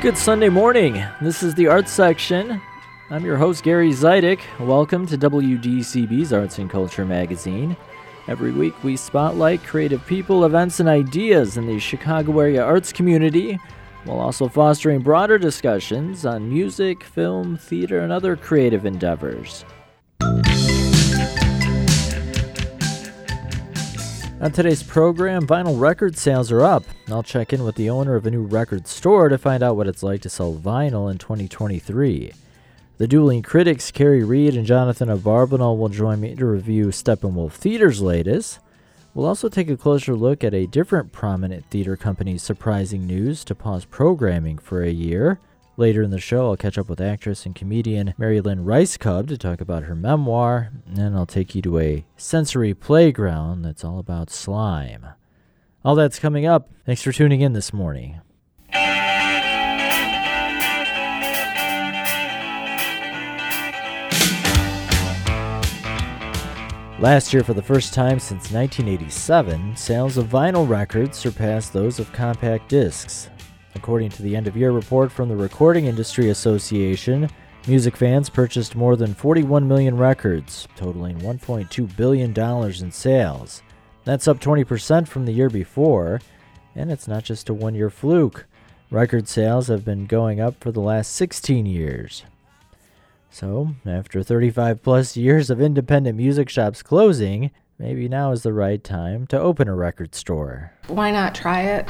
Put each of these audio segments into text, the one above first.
Good Sunday morning. This is the Arts Section. I'm your host, Gary Zidek. Welcome to WDCB's Arts and Culture magazine. Every week, we spotlight creative people, events, and ideas in the Chicago area arts community, while also fostering broader discussions on music, film, theater, and other creative endeavors. On today's program, vinyl record sales are up. I'll check in with the owner of a new record store to find out what it's like to sell vinyl in 2023. The dueling critics, Kerry Reid and Jonathan Abarbanel, will join me to review Steppenwolf Theater's latest. We'll also take a closer look at a different prominent theater company's surprising news to pause programming for a year. Later in the show, I'll catch up with actress and comedian Mary Lynn Rajskub to talk about her memoir, and I'll take you to a sensory playground that's all about slime. All that's coming up. Thanks for tuning in this morning. Last year, for the first time since 1987, sales of vinyl records surpassed those of compact discs. According to the end of year report from the Recording Industry Association, music fans purchased more than 41 million records, totaling $1.2 billion in sales. That's up 20% from the year before, and it's not just a one year fluke. Record sales have been going up for the last 16 years. So, after 35 plus years of independent music shops closing, maybe now is the right time to open a record store. Why not try it?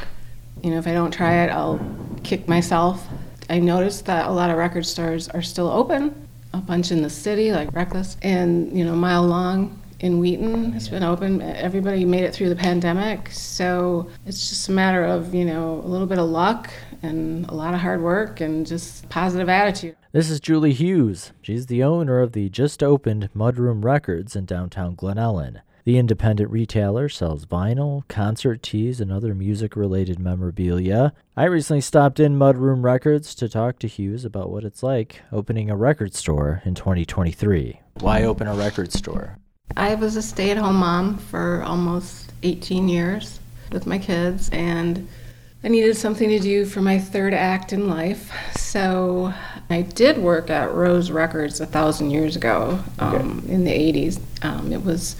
You know, if I don't try it, I'll kick myself. I noticed that a lot of record stores are still open, a bunch in the city, like Reckless, and, you know, Mile Long in Wheaton has been open. Everybody made it through the pandemic, so it's just a matter of, you know, a little bit of luck and a lot of hard work and just positive attitude. This is Julie Hughes. She's the owner of the just opened Mudroom Records in downtown Glen Ellyn. The independent retailer sells vinyl, concert tees, and other music related memorabilia. I recently stopped in Mudroom Records to talk to Hughes about what it's like opening a record store in 2023. Why open a record store? I was a stay at home mom for almost 18 years with my kids, and I needed something to do for my third act in life. So I did work at Rose Records a thousand years ago um, okay. in the 80s. Um, it was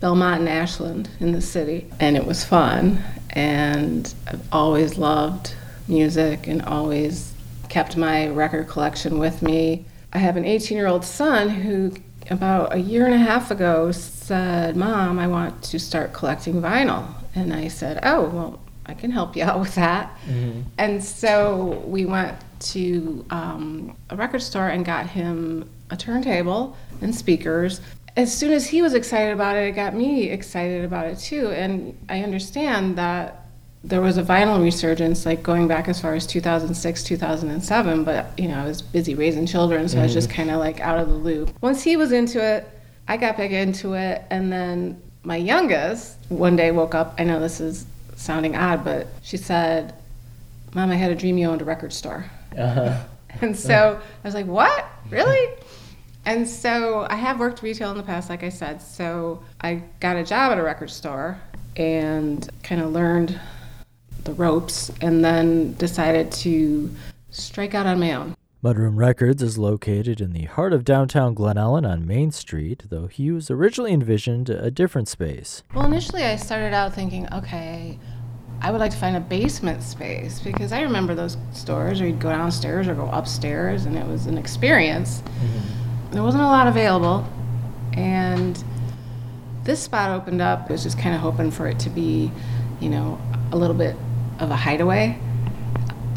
Belmont and Ashland in the city, and it was fun. And I've always loved music and always kept my record collection with me. I have an 18 year old son who, about a year and a half ago, said, Mom, I want to start collecting vinyl. And I said, Oh, well, I can help you out with that. Mm-hmm. And so we went to um, a record store and got him a turntable and speakers. As soon as he was excited about it, it got me excited about it too. And I understand that there was a vinyl resurgence, like going back as far as 2006, 2007. But you know, I was busy raising children, so mm-hmm. I was just mm-hmm. kind of like out of the loop. Once he was into it, I got back into it, and then my youngest one day woke up. I know this is sounding odd, but she said, Mom, I had a dream you owned a record store. Uh-huh. And so I was like, What? Really? And so I have worked retail in the past, like I said. So I got a job at a record store and kind of learned the ropes and then decided to strike out on my own. Mudroom Records is located in the heart of downtown Glen Ellyn on Main Street, though Hughes originally envisioned a different space. Well, initially I started out thinking, okay, I would like to find a basement space because I remember those stores where you'd go downstairs or go upstairs and it was an experience. Mm-hmm. There wasn't a lot available, and this spot opened up. I was just kind of hoping for it to be, you know, a little bit of a hideaway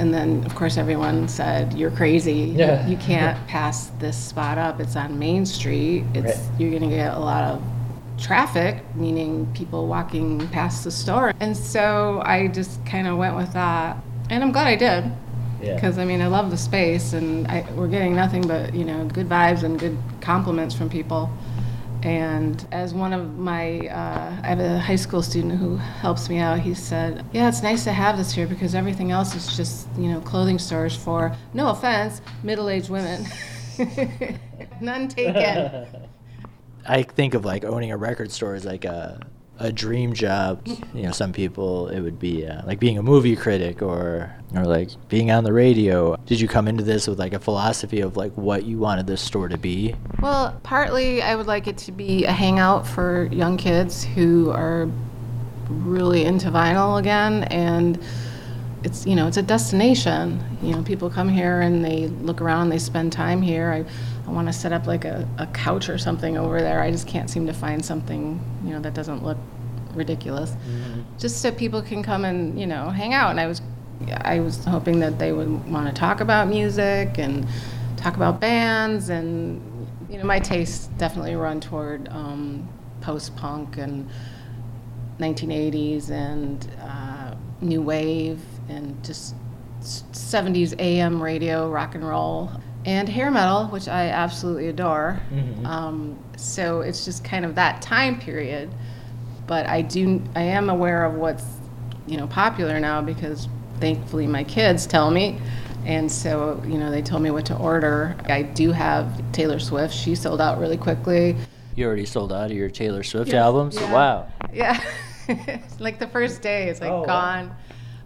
and then of course everyone said you're crazy yeah. you can't pass this spot up it's on main street it's right. you're going to get a lot of traffic meaning people walking past the store and so i just kind of went with that and i'm glad i did because yeah. i mean i love the space and I, we're getting nothing but you know good vibes and good compliments from people and as one of my, uh, I have a high school student who helps me out. He said, "Yeah, it's nice to have this here because everything else is just, you know, clothing stores for, no offense, middle-aged women. None taken." I think of like owning a record store as like a a dream job. You know, some people it would be uh, like being a movie critic or or like being on the radio. Did you come into this with like a philosophy of like what you wanted this store to be? Well, partly I would like it to be a hangout for young kids who are really into vinyl again and it's you know it's a destination you know people come here and they look around they spend time here i, I want to set up like a, a couch or something over there. I just can't seem to find something you know that doesn't look ridiculous. Mm-hmm. just so people can come and you know hang out. And i was i was hoping that they would want to talk about music and talk about bands. And you know my tastes definitely run toward um, post-punk and 1980s and uh, new wave and just 70s AM radio, rock and roll, and hair metal, which I absolutely adore. Mm-hmm. Um, so it's just kind of that time period. But I do, I am aware of what's, you know, popular now because thankfully my kids tell me. And so, you know, they told me what to order. I do have Taylor Swift. She sold out really quickly. You already sold out of your Taylor Swift yes, albums? Yeah. Wow. Yeah. like the first day, it's like oh, gone. Wow.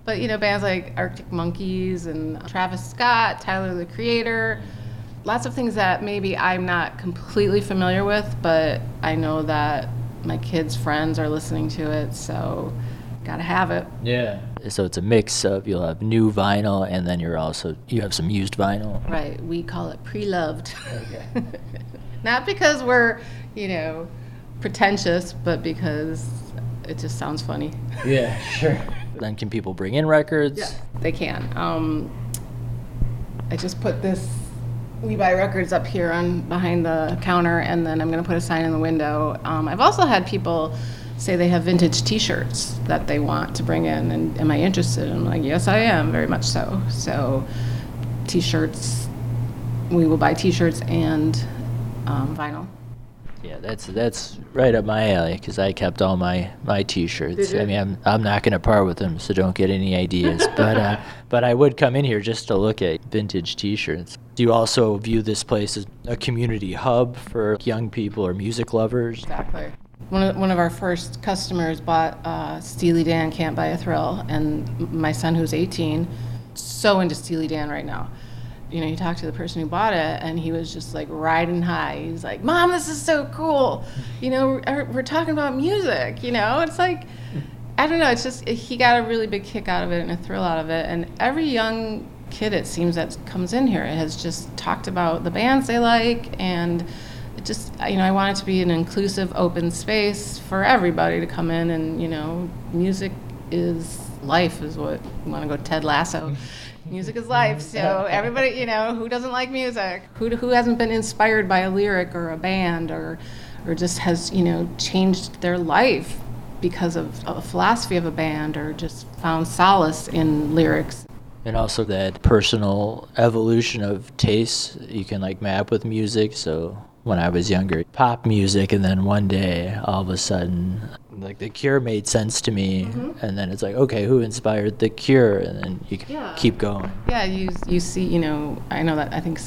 But you know, bands like Arctic Monkeys and Travis Scott, Tyler the Creator, lots of things that maybe I'm not completely familiar with, but I know that my kids' friends are listening to it, so gotta have it. Yeah. So it's a mix of you'll have new vinyl and then you're also you have some used vinyl. Right. We call it pre-loved. Okay. not because we're, you know, pretentious, but because it just sounds funny. Yeah, sure. then can people bring in records? Yeah, they can. Um, I just put this we buy records up here on behind the counter, and then I'm going to put a sign in the window. Um, I've also had people say they have vintage T-shirts that they want to bring in, and am I interested? I'm like, yes, I am, very much so. So, T-shirts, we will buy T-shirts and um, vinyl. Yeah, that's that's right up my alley because I kept all my my T-shirts. I mean, I'm I'm not gonna part with them, so don't get any ideas. but uh, but I would come in here just to look at vintage T-shirts. Do you also view this place as a community hub for young people or music lovers? Exactly. One of, one of our first customers bought uh, Steely Dan Can't Buy a Thrill, and my son, who's 18, so into Steely Dan right now you know, you talk to the person who bought it, and he was just like riding high. He's like, "Mom, this is so cool." You know, we're, uh, we're talking about music. You know, it's like, I don't know. It's just he got a really big kick out of it and a thrill out of it. And every young kid, it seems that comes in here has just talked about the bands they like, and it just you know, I want it to be an inclusive, open space for everybody to come in, and you know, music is life, is what you want to go Ted Lasso music is life. So everybody, you know, who doesn't like music? Who who hasn't been inspired by a lyric or a band or or just has you know changed their life because of a philosophy of a band or just found solace in lyrics. And also that personal evolution of tastes you can like map with music. So when I was younger, pop music, and then one day, all of a sudden, like the Cure made sense to me, mm-hmm. and then it's like, okay, who inspired the Cure, and then you yeah. keep going. Yeah, you you see, you know, I know that I think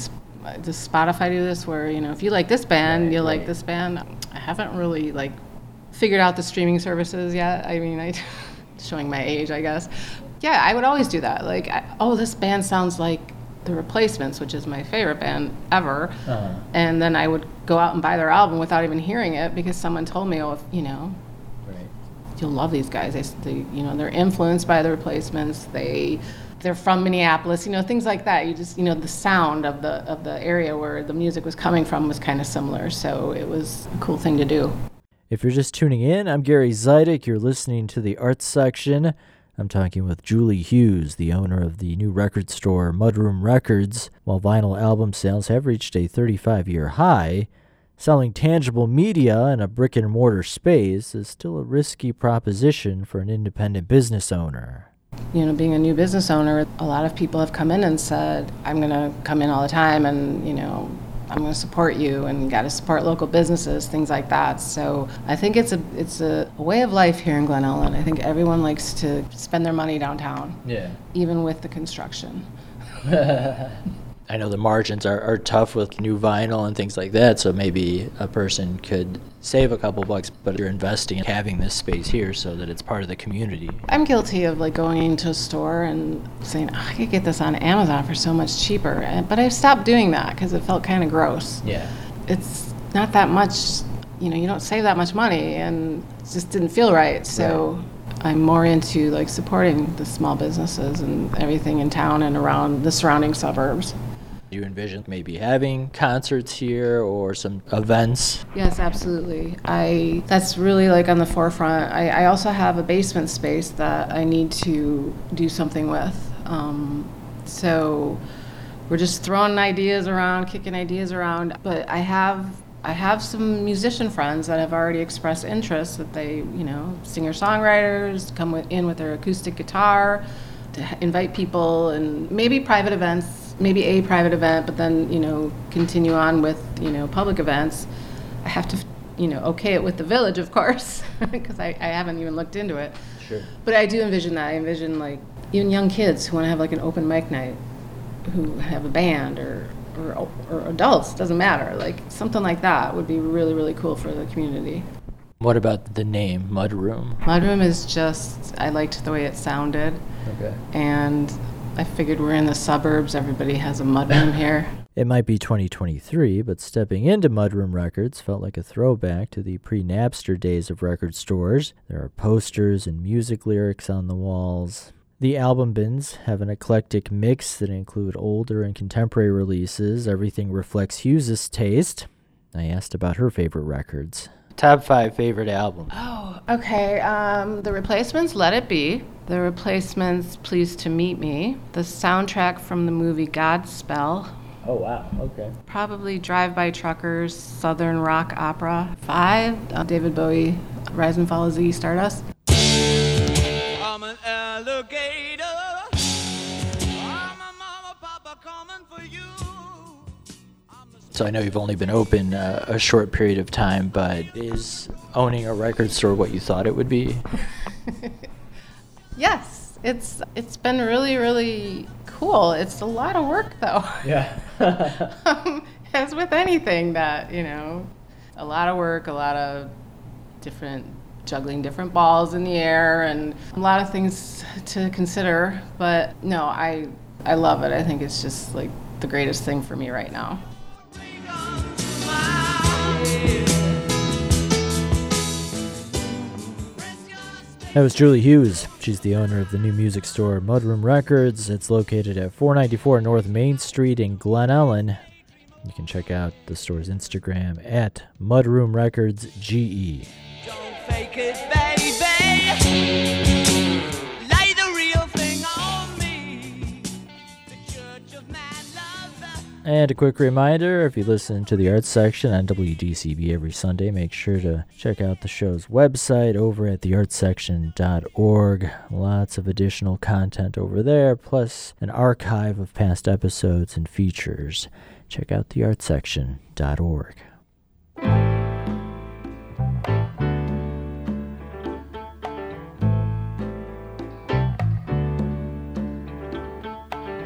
does Spotify do this, where you know, if you like this band, right, you right. like this band. I haven't really like figured out the streaming services yet. I mean, I showing my age, I guess. Yeah, I would always do that. Like, I, oh, this band sounds like the Replacements, which is my favorite band ever, uh-huh. and then I would go out and buy their album without even hearing it because someone told me, oh, if, you know, right. You'll love these guys. They, they, you know, they're influenced by the Replacements. They, they're from Minneapolis. You know, things like that. You just, you know, the sound of the of the area where the music was coming from was kind of similar. So it was a cool thing to do. If you're just tuning in, I'm Gary Zidek. You're listening to the Arts section. I'm talking with Julie Hughes, the owner of the new record store Mudroom Records. While vinyl album sales have reached a 35 year high, selling tangible media in a brick and mortar space is still a risky proposition for an independent business owner. You know, being a new business owner, a lot of people have come in and said, I'm going to come in all the time and, you know, I'm going to support you and got to support local businesses, things like that. So I think it's a it's a way of life here in Glen Ellyn. I think everyone likes to spend their money downtown. Yeah. Even with the construction. I know the margins are, are tough with new vinyl and things like that, so maybe a person could save a couple bucks, but you're investing in having this space here so that it's part of the community. I'm guilty of like going into a store and saying, oh, I could get this on Amazon for so much cheaper. Eh, but I've stopped doing that because it felt kind of gross. Yeah. It's not that much, you know, you don't save that much money and it just didn't feel right. So right. I'm more into like supporting the small businesses and everything in town and around the surrounding suburbs. You envision maybe having concerts here or some events? Yes, absolutely. I that's really like on the forefront. I, I also have a basement space that I need to do something with. Um, so we're just throwing ideas around, kicking ideas around. But I have I have some musician friends that have already expressed interest that they, you know, singer songwriters come with, in with their acoustic guitar to invite people and maybe private events maybe a private event, but then you know continue on with you know public events. I have to you know okay it with the village, of course, because I, I haven't even looked into it. Sure. But I do envision that. I envision like even young kids who want to have like an open mic night, who have a band or or, or adults doesn't matter. Like something like that would be really really cool for the community. What about the name Mudroom? Mudroom is just I liked the way it sounded. Okay. And I figured we're in the suburbs. Everybody has a mudroom here. It might be 2023, but stepping into Mudroom Records felt like a throwback to the pre Napster days of record stores. There are posters and music lyrics on the walls. The album bins have an eclectic mix that include older and contemporary releases. Everything reflects Hughes' taste. I asked about her favorite records. Top five favorite albums. Oh, okay. Um, the Replacements, Let It Be. The Replacements, Pleased to Meet Me. The soundtrack from the movie Godspell. Oh, wow. Okay. Probably Drive By Truckers, Southern Rock Opera. Five, uh, David Bowie, Rise and Fall of Ziggy Stardust. I'm an alligator. So I know you've only been open uh, a short period of time, but is owning a record store what you thought it would be? yes, it's it's been really really cool. It's a lot of work though. Yeah. um, as with anything that you know, a lot of work, a lot of different juggling different balls in the air, and a lot of things to consider. But no, I I love it. I think it's just like the greatest thing for me right now. That was Julie Hughes. She's the owner of the new music store Mudroom Records. It's located at 494 North Main Street in Glen Ellyn. You can check out the store's Instagram at Mudroom Records GE. And a quick reminder if you listen to the arts section on WDCB every Sunday, make sure to check out the show's website over at theartsection.org. Lots of additional content over there, plus an archive of past episodes and features. Check out theartsection.org.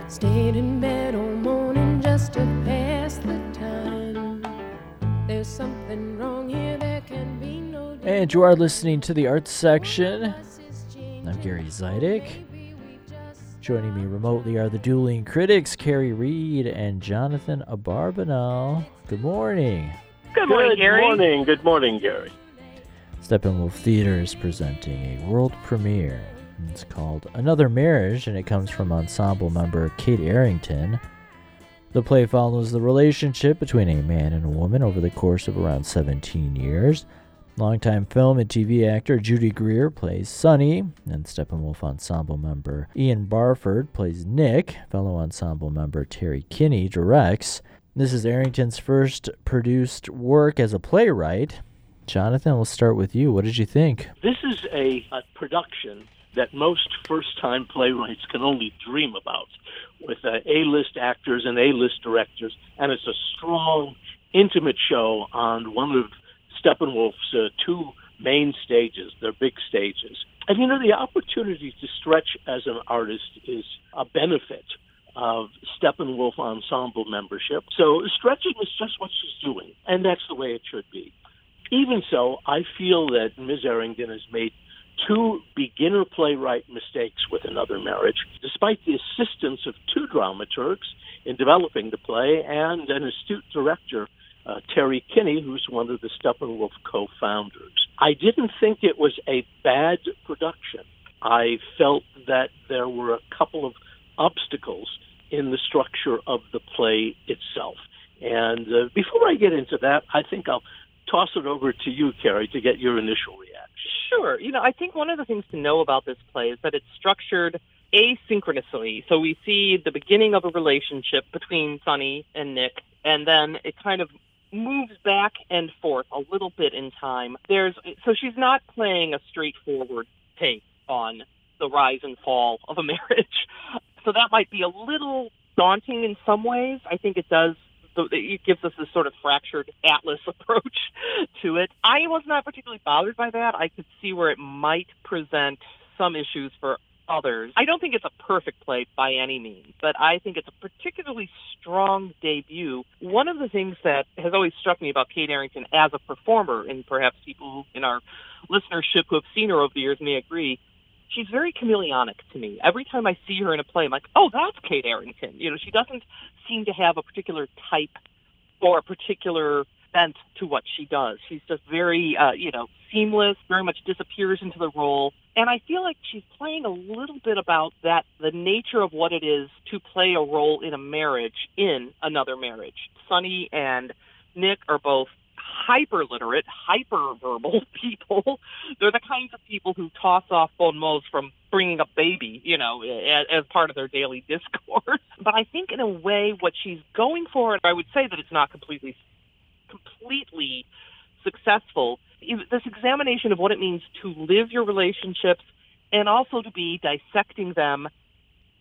Stayed And you are listening to the arts section. I'm Gary Zidek. Joining me remotely are the dueling critics, Kerry Reid and Jonathan Abarbanel. Good morning. Good morning, Good Gary. morning. Good morning, Gary. Steppenwolf Theater is presenting a world premiere it's called Another Marriage, and it comes from ensemble member Kate Arrington. The play follows the relationship between a man and a woman over the course of around 17 years. Longtime film and TV actor Judy Greer plays Sonny, and Steppenwolf ensemble member Ian Barford plays Nick. Fellow ensemble member Terry Kinney directs. This is Arrington's first produced work as a playwright. Jonathan, we'll start with you. What did you think? This is a, a production that most first time playwrights can only dream about with uh, A list actors and A list directors. And it's a strong, intimate show on one of Steppenwolf's uh, two main stages, their big stages. And you know, the opportunity to stretch as an artist is a benefit of Steppenwolf ensemble membership. So stretching is just what she's doing, and that's the way it should be. Even so, I feel that Ms. Arrington has made two beginner playwright mistakes with another marriage, despite the assistance of two dramaturgs in developing the play and an astute director, uh, Terry Kinney, who's one of the Steppenwolf co founders. I didn't think it was a bad production. I felt that there were a couple of obstacles in the structure of the play itself. And uh, before I get into that, I think I'll toss it over to you, Kerry, to get your initial reaction. Sure. You know, I think one of the things to know about this play is that it's structured asynchronously. So we see the beginning of a relationship between Sonny and Nick, and then it kind of moves back and forth a little bit in time. There's so she's not playing a straightforward take on the rise and fall of a marriage. So that might be a little daunting in some ways. I think it does it gives us this sort of fractured atlas approach to it. I was not particularly bothered by that. I could see where it might present some issues for others. I don't think it's a perfect play by any means, but I think it's a particularly strong debut. One of the things that has always struck me about Kate Arrington as a performer, and perhaps people in our listenership who have seen her over the years may agree, she's very chameleonic to me. Every time I see her in a play, I'm like, oh, that's Kate Arrington. You know, she doesn't seem to have a particular type or a particular bent to what she does. She's just very, uh, you know, seamless, very much disappears into the role. And I feel like she's playing a little bit about that, the nature of what it is to play a role in a marriage in another marriage. Sonny and Nick are both hyper literate, hyper verbal people. They're the kinds of people who toss off bon mots from bringing a baby, you know, as, as part of their daily discourse. But I think in a way, what she's going for, and I would say that it's not completely, completely successful. This examination of what it means to live your relationships and also to be dissecting them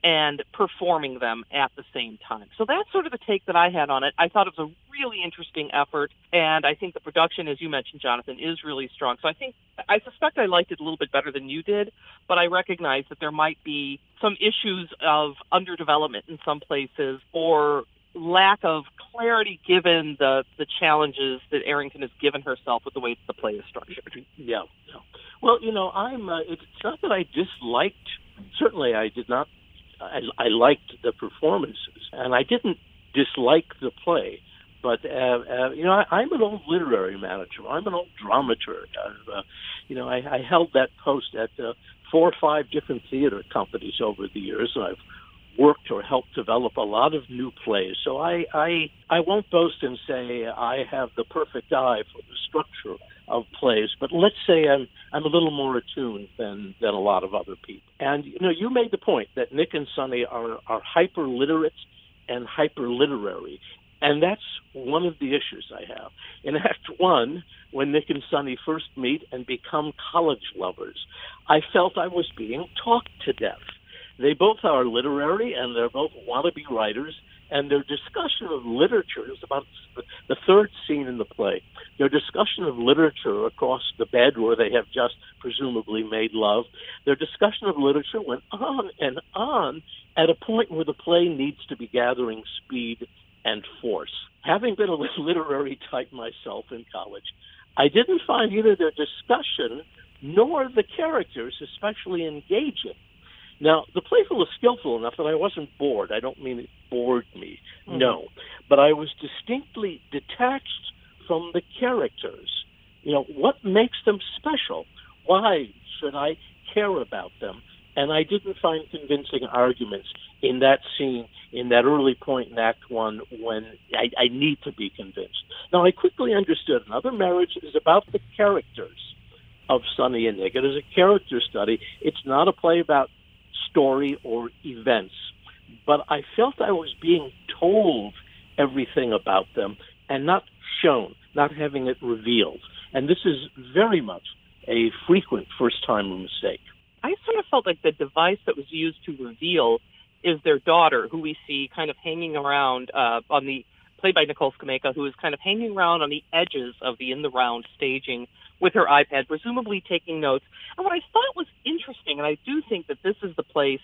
and performing them at the same time. So that's sort of the take that I had on it. I thought it was a really interesting effort, and I think the production, as you mentioned, Jonathan, is really strong. So I think I suspect I liked it a little bit better than you did, but I recognize that there might be some issues of underdevelopment in some places or lack of clarity given the the challenges that Arrington has given herself with the way the play is structured. Yeah. Well, you know, I'm. Uh, it's not that I disliked. Certainly, I did not I, I liked the performances, and I didn't dislike the play. But uh, uh, you know, I, I'm an old literary manager. I'm an old dramaturg. Uh, you know, I, I held that post at uh, four or five different theater companies over the years, and I've worked or helped develop a lot of new plays. So I, I, I won't boast and say I have the perfect eye for the structure of plays, but let's say I'm, I'm a little more attuned than, than a lot of other people. And, you know, you made the point that Nick and Sonny are, are hyper literate and hyper literary. And that's one of the issues I have. In Act One, when Nick and Sonny first meet and become college lovers, I felt I was being talked to death. They both are literary and they're both wannabe writers, and their discussion of literature is about the third scene in the play. Their discussion of literature across the bed where they have just presumably made love, their discussion of literature went on and on at a point where the play needs to be gathering speed and force. Having been a literary type myself in college, I didn't find either their discussion nor the characters especially engaging. Now, the playful was skillful enough that I wasn't bored. I don't mean it bored me, mm-hmm. no. But I was distinctly detached from the characters. You know, what makes them special? Why should I care about them? And I didn't find convincing arguments in that scene, in that early point in Act One, when I, I need to be convinced. Now, I quickly understood another marriage is about the characters of Sonny and Nick. It is a character study. It's not a play about story or events, but I felt I was being told everything about them and not shown, not having it revealed. And this is very much a frequent first time mistake. I sort of felt like the device that was used to reveal is their daughter, who we see kind of hanging around uh, on the played by Nicole Scamacca, who is kind of hanging around on the edges of the in the round staging with her iPad, presumably taking notes. And what I thought was interesting, and I do think that this is the place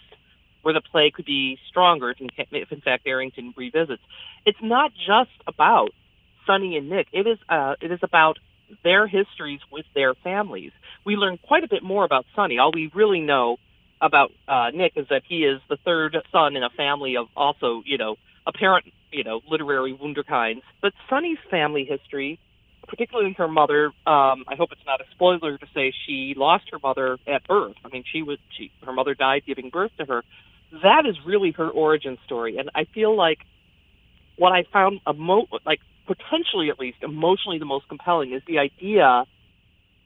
where the play could be stronger if in, fact Arrington revisits. It's not just about Sonny and Nick. It is uh, it is about their histories with their families. We learn quite a bit more about Sonny. All we really know about uh, Nick is that he is the third son in a family of also, you know, apparent, you know, literary wunderkinds. But Sonny's family history, particularly her mother, um, I hope it's not a spoiler to say she lost her mother at birth. I mean, she was she her mother died giving birth to her. That is really her origin story, and I feel like what I found emo- like potentially at least emotionally the most compelling is the idea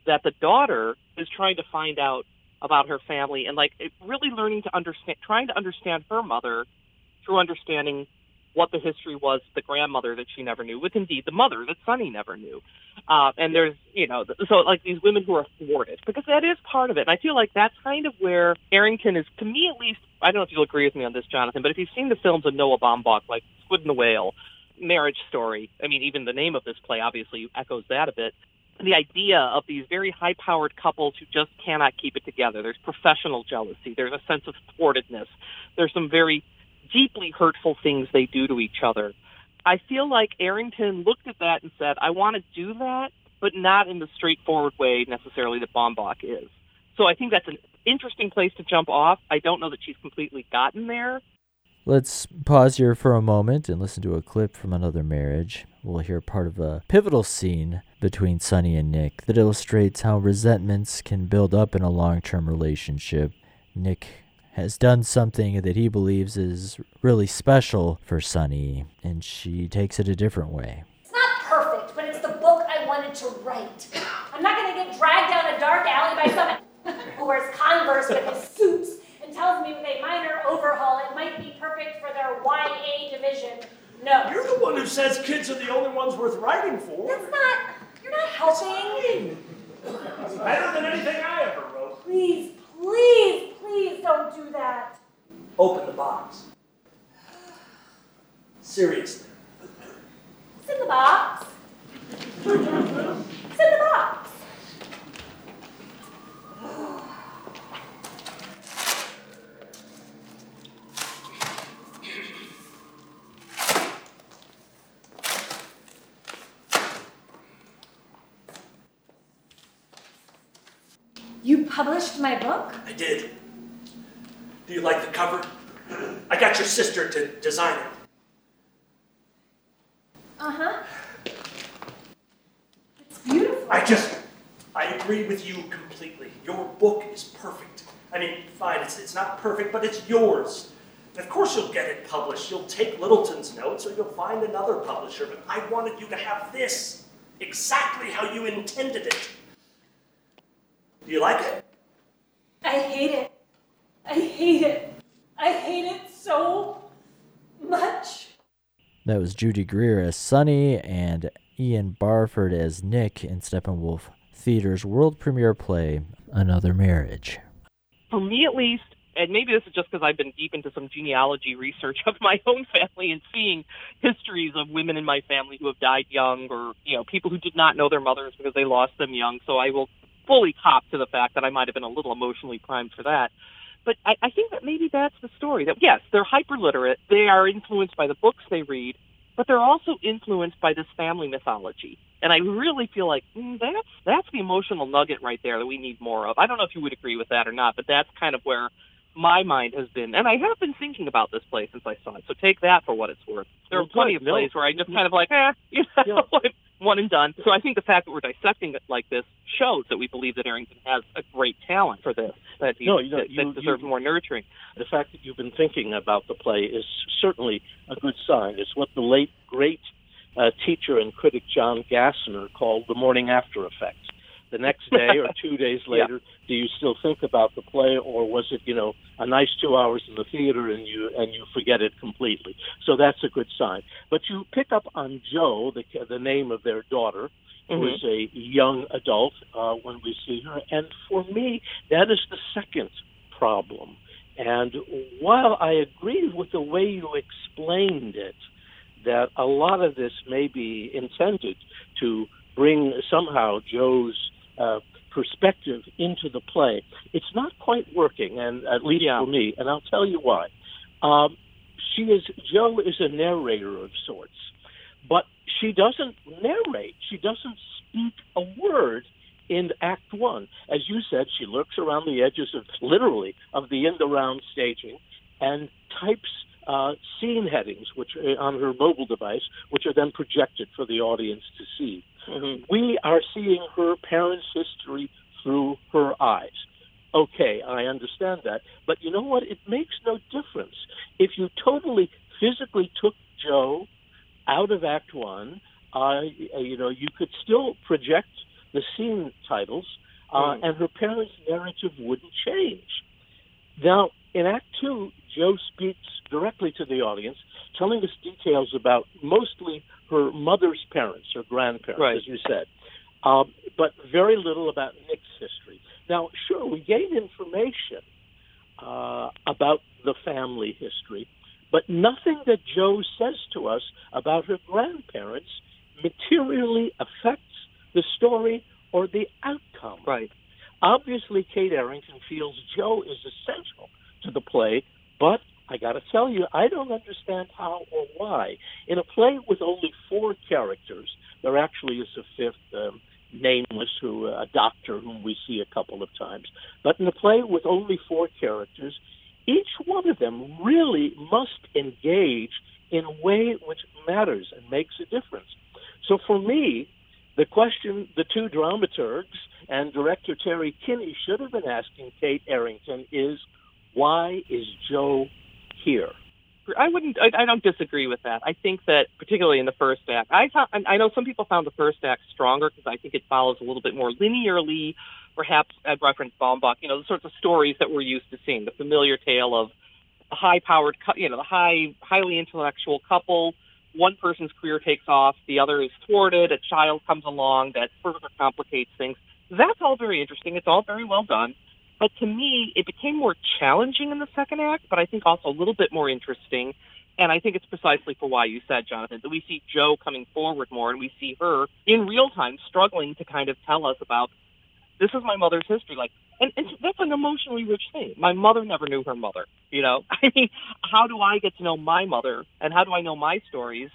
that the daughter is trying to find out about her family and like really learning to understand trying to understand her mother through understanding what the history was the grandmother that she never knew with indeed the mother that Sonny never knew uh, and there's you know so like these women who are thwarted because that is part of it and I feel like that's kind of where Arrington is to me at least I don't know if you'll agree with me on this Jonathan but if you've seen the films of Noah Baumbach like Squid and the Whale marriage story I mean even the name of this play obviously echoes that a bit the idea of these very high powered couples who just cannot keep it together. There's professional jealousy, there's a sense of thwartedness, there's some very deeply hurtful things they do to each other. I feel like Arrington looked at that and said, I want to do that, but not in the straightforward way necessarily that Baumbach is. So I think that's an interesting place to jump off. I don't know that she's completely gotten there, Let's pause here for a moment and listen to a clip from another marriage. We'll hear part of a pivotal scene between Sonny and Nick that illustrates how resentments can build up in a long term relationship. Nick has done something that he believes is really special for Sonny, and she takes it a different way. It's not perfect, but it's the book I wanted to write. I'm not going to get dragged down a dark alley by someone who wears Converse with his suits and tells me with a minor overhaul it might be perfect for their YA division. No. You're the one who says kids are the only ones worth writing for. That's not. You're not helping. It's better than anything I ever wrote. Please, please, please don't do that. Open the box. Seriously. It's in the box. It's in the box. You published my book? I did. Do you like the cover? I got your sister to design it. Uh huh. It's beautiful. I just, I agree with you completely. Your book is perfect. I mean, fine, it's, it's not perfect, but it's yours. And of course, you'll get it published. You'll take Littleton's notes or you'll find another publisher, but I wanted you to have this exactly how you intended it. Do you like it? I hate it. I hate it. I hate it so much. That was Judy Greer as Sonny and Ian Barford as Nick in Steppenwolf Theater's world premiere play, Another Marriage. for me at least, and maybe this is just because I've been deep into some genealogy research of my own family and seeing histories of women in my family who have died young or, you know, people who did not know their mothers because they lost them young. So I will fully cop to the fact that I might have been a little emotionally primed for that. But I, I think that maybe that's the story. That yes, they're hyper literate. They are influenced by the books they read, but they're also influenced by this family mythology. And I really feel like mm, that's that's the emotional nugget right there that we need more of. I don't know if you would agree with that or not, but that's kind of where my mind has been. And I have been thinking about this play since I saw it. So take that for what it's worth. There Well, are plenty of plays where I just kind of like, eh, you know, one and done. So I think the fact that we're dissecting it like this shows that we believe that Arrington has a great talent for this. That he No, you know, that, you- that deserves you- more nurturing. The fact that you've been thinking about the play is certainly a good sign. It's what the late, great uh, teacher and critic John Gassner called the morning after effect. The next day or two days Yeah. later, do you still think about the play, or was it, you know, a nice two hours in the theater and you and you forget it completely? So that's a good sign. But you pick up on Joe, the the name of their daughter, who Mhm. is a young adult uh, when we see her. And for me, that is the second problem. And while I agree with the way you explained it, that a lot of this may be intended to bring somehow Joe's uh, perspective into the play, it's not quite working, and at least Yeah. for me. And I'll tell you why. Um, she is Joe is a narrator of sorts, but she doesn't narrate. She doesn't speak a word in Act One. As you said, she lurks around the edges of literally of the end around staging and types uh, scene headings, which are on her mobile device, which are then projected for the audience to see. Mhm. We are seeing her parents' history through her eyes. Okay, I understand that, but you know what? It makes no difference if you totally physically took Joe out of Act One. Uh, you know, you could still project the scene titles, uh, Hmm. and her parents' narrative wouldn't change. Now, in Act Two, Joe speaks directly to the audience, telling us details about mostly her mother's parents, her grandparents, Right. as you said, um, but very little about Nick's history. Now, sure, we gain information uh, about the family history, but nothing that Joe says to us about her grandparents materially affects the story or the outcome. Right. Obviously, Kate Arrington feels Joe is essential to the play, but I got to tell you, I don't understand how or why. In a play with only four characters, there actually is a fifth, um, nameless, who a doctor whom we see a couple of times. But in a play with only four characters, each one of them really must engage in a way which matters and makes a difference. So for me, the question the two dramaturgs and director Terry Kinney should have been asking Kate Arrington is why is Joe here? I wouldn't. I, I don't disagree with that. I think that particularly in the first act, I I know some people found the first act stronger because I think it follows a little bit more linearly. Perhaps I'd reference Baumbach. You know, the sorts of stories that we're used to seeing, the familiar tale of a high-powered, you know, the high, highly intellectual couple. One person's career takes off, the other is thwarted. A child comes along that further complicates things. That's all very interesting. It's all very well done. But to me, it became more challenging in the second act, but I think also a little bit more interesting. And I think it's precisely for why you said, Jonathan, that we see Joe coming forward more and we see her in real time struggling to kind of tell us about this is my mother's history. Like, and, and that's an emotionally rich thing. My mother never knew her mother. You know, I mean, how do I get to know my mother and how do I know my stories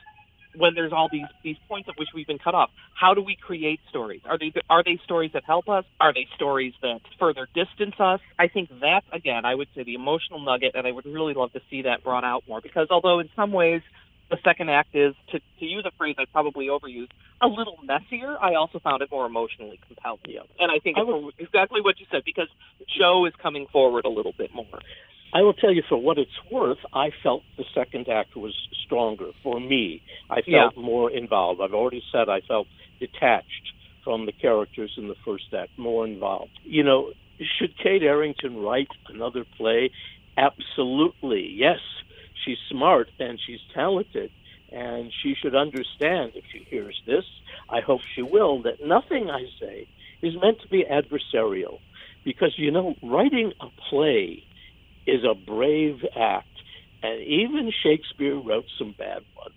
when there's all these these points at which we've been cut off? How do we create stories? Are they are they stories that help us? Are they stories that further distance us? I think that's again, I would say the emotional nugget, and I would really love to see that brought out more because although in some ways the second act is, to, to use a phrase I probably overused, a little messier. I also found it more emotionally compelling. Yeah. And I think I for exactly what you said because Joe is coming forward a little bit more. I will tell you, for what it's worth, I felt the second act was stronger for me. I felt more involved. I've already said I felt detached from the characters in the first act, more involved. You know, should Kate Arrington write another play? Absolutely, yes. She's smart and she's talented, and she should understand if she hears this. I hope she will that nothing I say is meant to be adversarial, because you know, writing a play is a brave act, and even Shakespeare wrote some bad ones.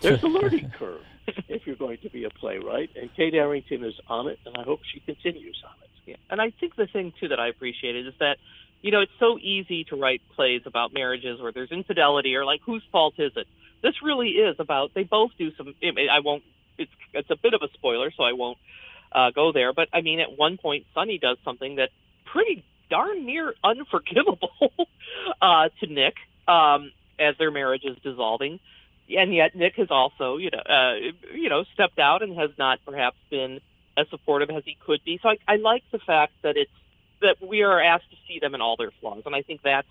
There's a learning curve if you're going to be a playwright, and Kate Arrington is on it, and I hope she continues on it. Yeah. And I think the thing too that I appreciated is that, you know, it's so easy to write plays about marriages where there's infidelity or like whose fault is it? This really is about they both do some. I won't. It's it's a bit of a spoiler, so I won't uh, go there. But I mean, at one point, Sonny does something that pretty darn near unforgivable uh, to Nick um, as their marriage is dissolving. And yet Nick has also, you know, uh, you know, stepped out and has not perhaps been as supportive as he could be. So I, I like the fact that it's that we are asked to see them in all their flaws, and I think that's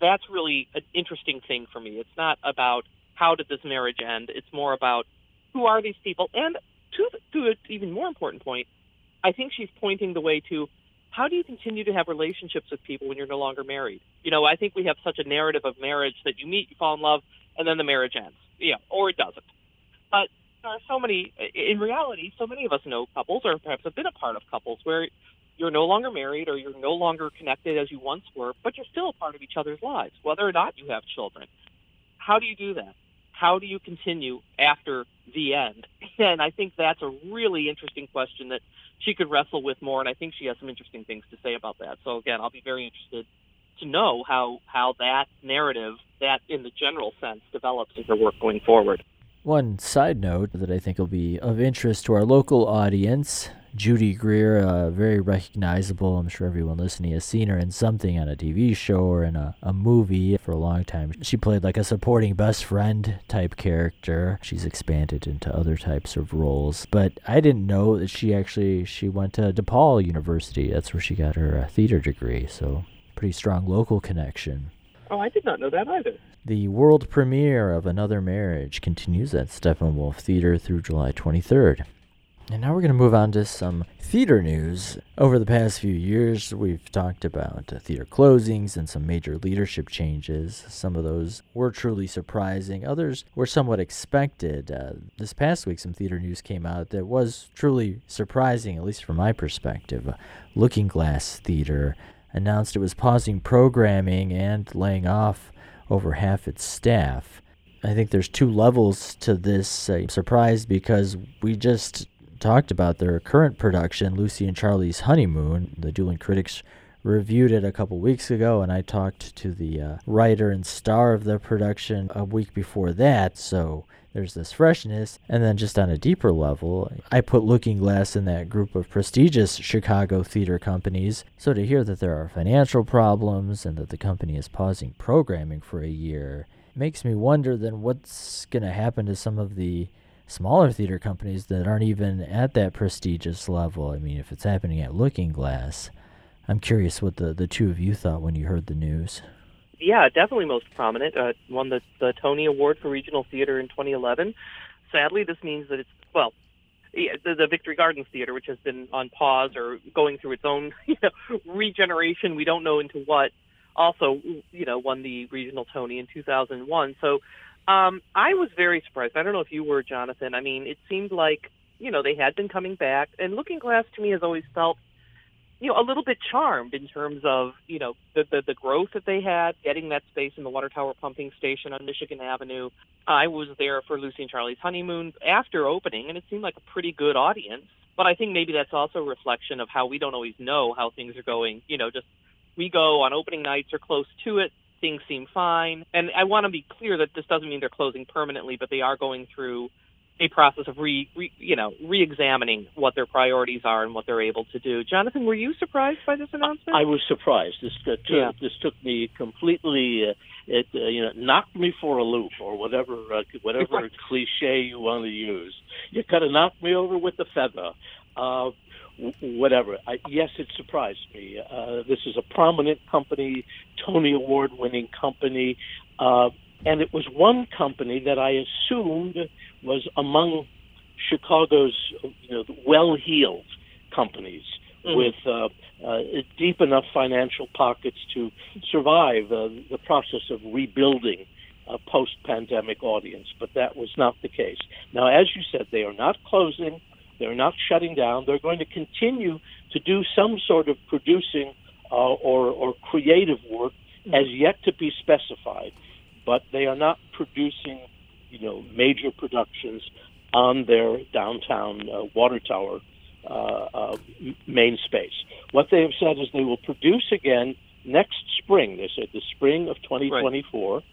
that's really an interesting thing for me. It's not about how did this marriage end. It's more about who are these people, and to to an even more important point, I think she's pointing the way to how do you continue to have relationships with people when you're no longer married? You know, I think we have such a narrative of marriage that you meet, you fall in love, and then the marriage ends. Yeah, or it doesn't. But there are so many, in reality, so many of us know couples or perhaps have been a part of couples where you're no longer married or you're no longer connected as you once were, but you're still a part of each other's lives, whether or not you have children. How do you do that? How do you continue after the end? and I think that's a really interesting question that she could wrestle with more, and I think she has some interesting things to say about that. So again, I'll be very interested to know how how that narrative, that in the general sense, develops in her work going forward. One side note that I think will be of interest to our local audience Judy Greer, uh, very recognizable. I'm sure everyone listening has seen her in something on a TV show or in a, a movie for a long time. She played like a supporting best friend type character. She's expanded into other types of roles. But I didn't know that she actually she went to DePaul University. That's where she got her uh, theater degree. So pretty strong local connection. Oh, I did not know that either. The world premiere of Another Marriage continues at Steppenwolf Theater through July 23rd. And now we're going to move on to some theater news. Over the past few years, we've talked about theater closings and some major leadership changes. Some of those were truly surprising, others were somewhat expected. Uh, this past week, some theater news came out that was truly surprising, at least from my perspective. Looking Glass Theater announced it was pausing programming and laying off over half its staff. I think there's two levels to this uh, surprise because we just talked about their current production, Lucy and Charlie's Honeymoon. The Dueling Critics reviewed it a couple weeks ago, and I talked to the uh, writer and star of the production a week before that. So there's this freshness. And then, just on a deeper level, I put Looking Glass in that group of prestigious Chicago theater companies. So to hear that there are financial problems and that the company is pausing programming for a year makes me wonder then what's going to happen to some of the smaller theater companies that aren't even at that prestigious level. I mean, if it's happening at Looking Glass, I'm curious what the, the two of you thought when you heard the news. Yeah, definitely most prominent. Uh, won the, the Tony Award for Regional Theater in 2011. Sadly, this means that it's, well, the, the Victory Gardens Theater, which has been on pause or going through its own you know, regeneration, we don't know into what, also, you know, won the Regional Tony in 2001. So um, I was very surprised. I don't know if you were, Jonathan. I mean, it seemed like you know they had been coming back, and Looking Glass to me has always felt you know a little bit charmed in terms of you know the the, the growth that they had, getting that space in the water tower pumping station on Michigan Avenue. I was there for Lucy and Charlie's honeymoon after opening, and it seemed like a pretty good audience. But I think maybe that's also a reflection of how we don't always know how things are going. You know, just we go on opening nights or close to it things seem fine. And I want to be clear that this doesn't mean they're closing permanently, but they are going through a process of re, re you know re-examining what their priorities are and what they're able to do. Jonathan, were you surprised by this announcement? I was surprised. This uh, took, yeah. this took me completely. Uh, it uh, you know knocked me for a loop or whatever uh, whatever right. cliche you want to use. You kind of knocked me over with the feather. Whatever. I, yes, it surprised me. Uh, this is a prominent company, Tony Award winning company, uh, and it was one company that I assumed was among Chicago's you know, well heeled companies. Mm-hmm. With uh, uh, deep enough financial pockets to survive uh, the process of rebuilding a post pandemic audience, but that was not the case. Now, as you said, they are not closing, they're not shutting down. They're going to continue to do some sort of producing uh, or, or creative work as yet to be specified, but they are not producing, you know, major productions on their downtown uh, water tower uh, uh, main space. What they have said is they will produce again next spring. They said the spring of 2024, right.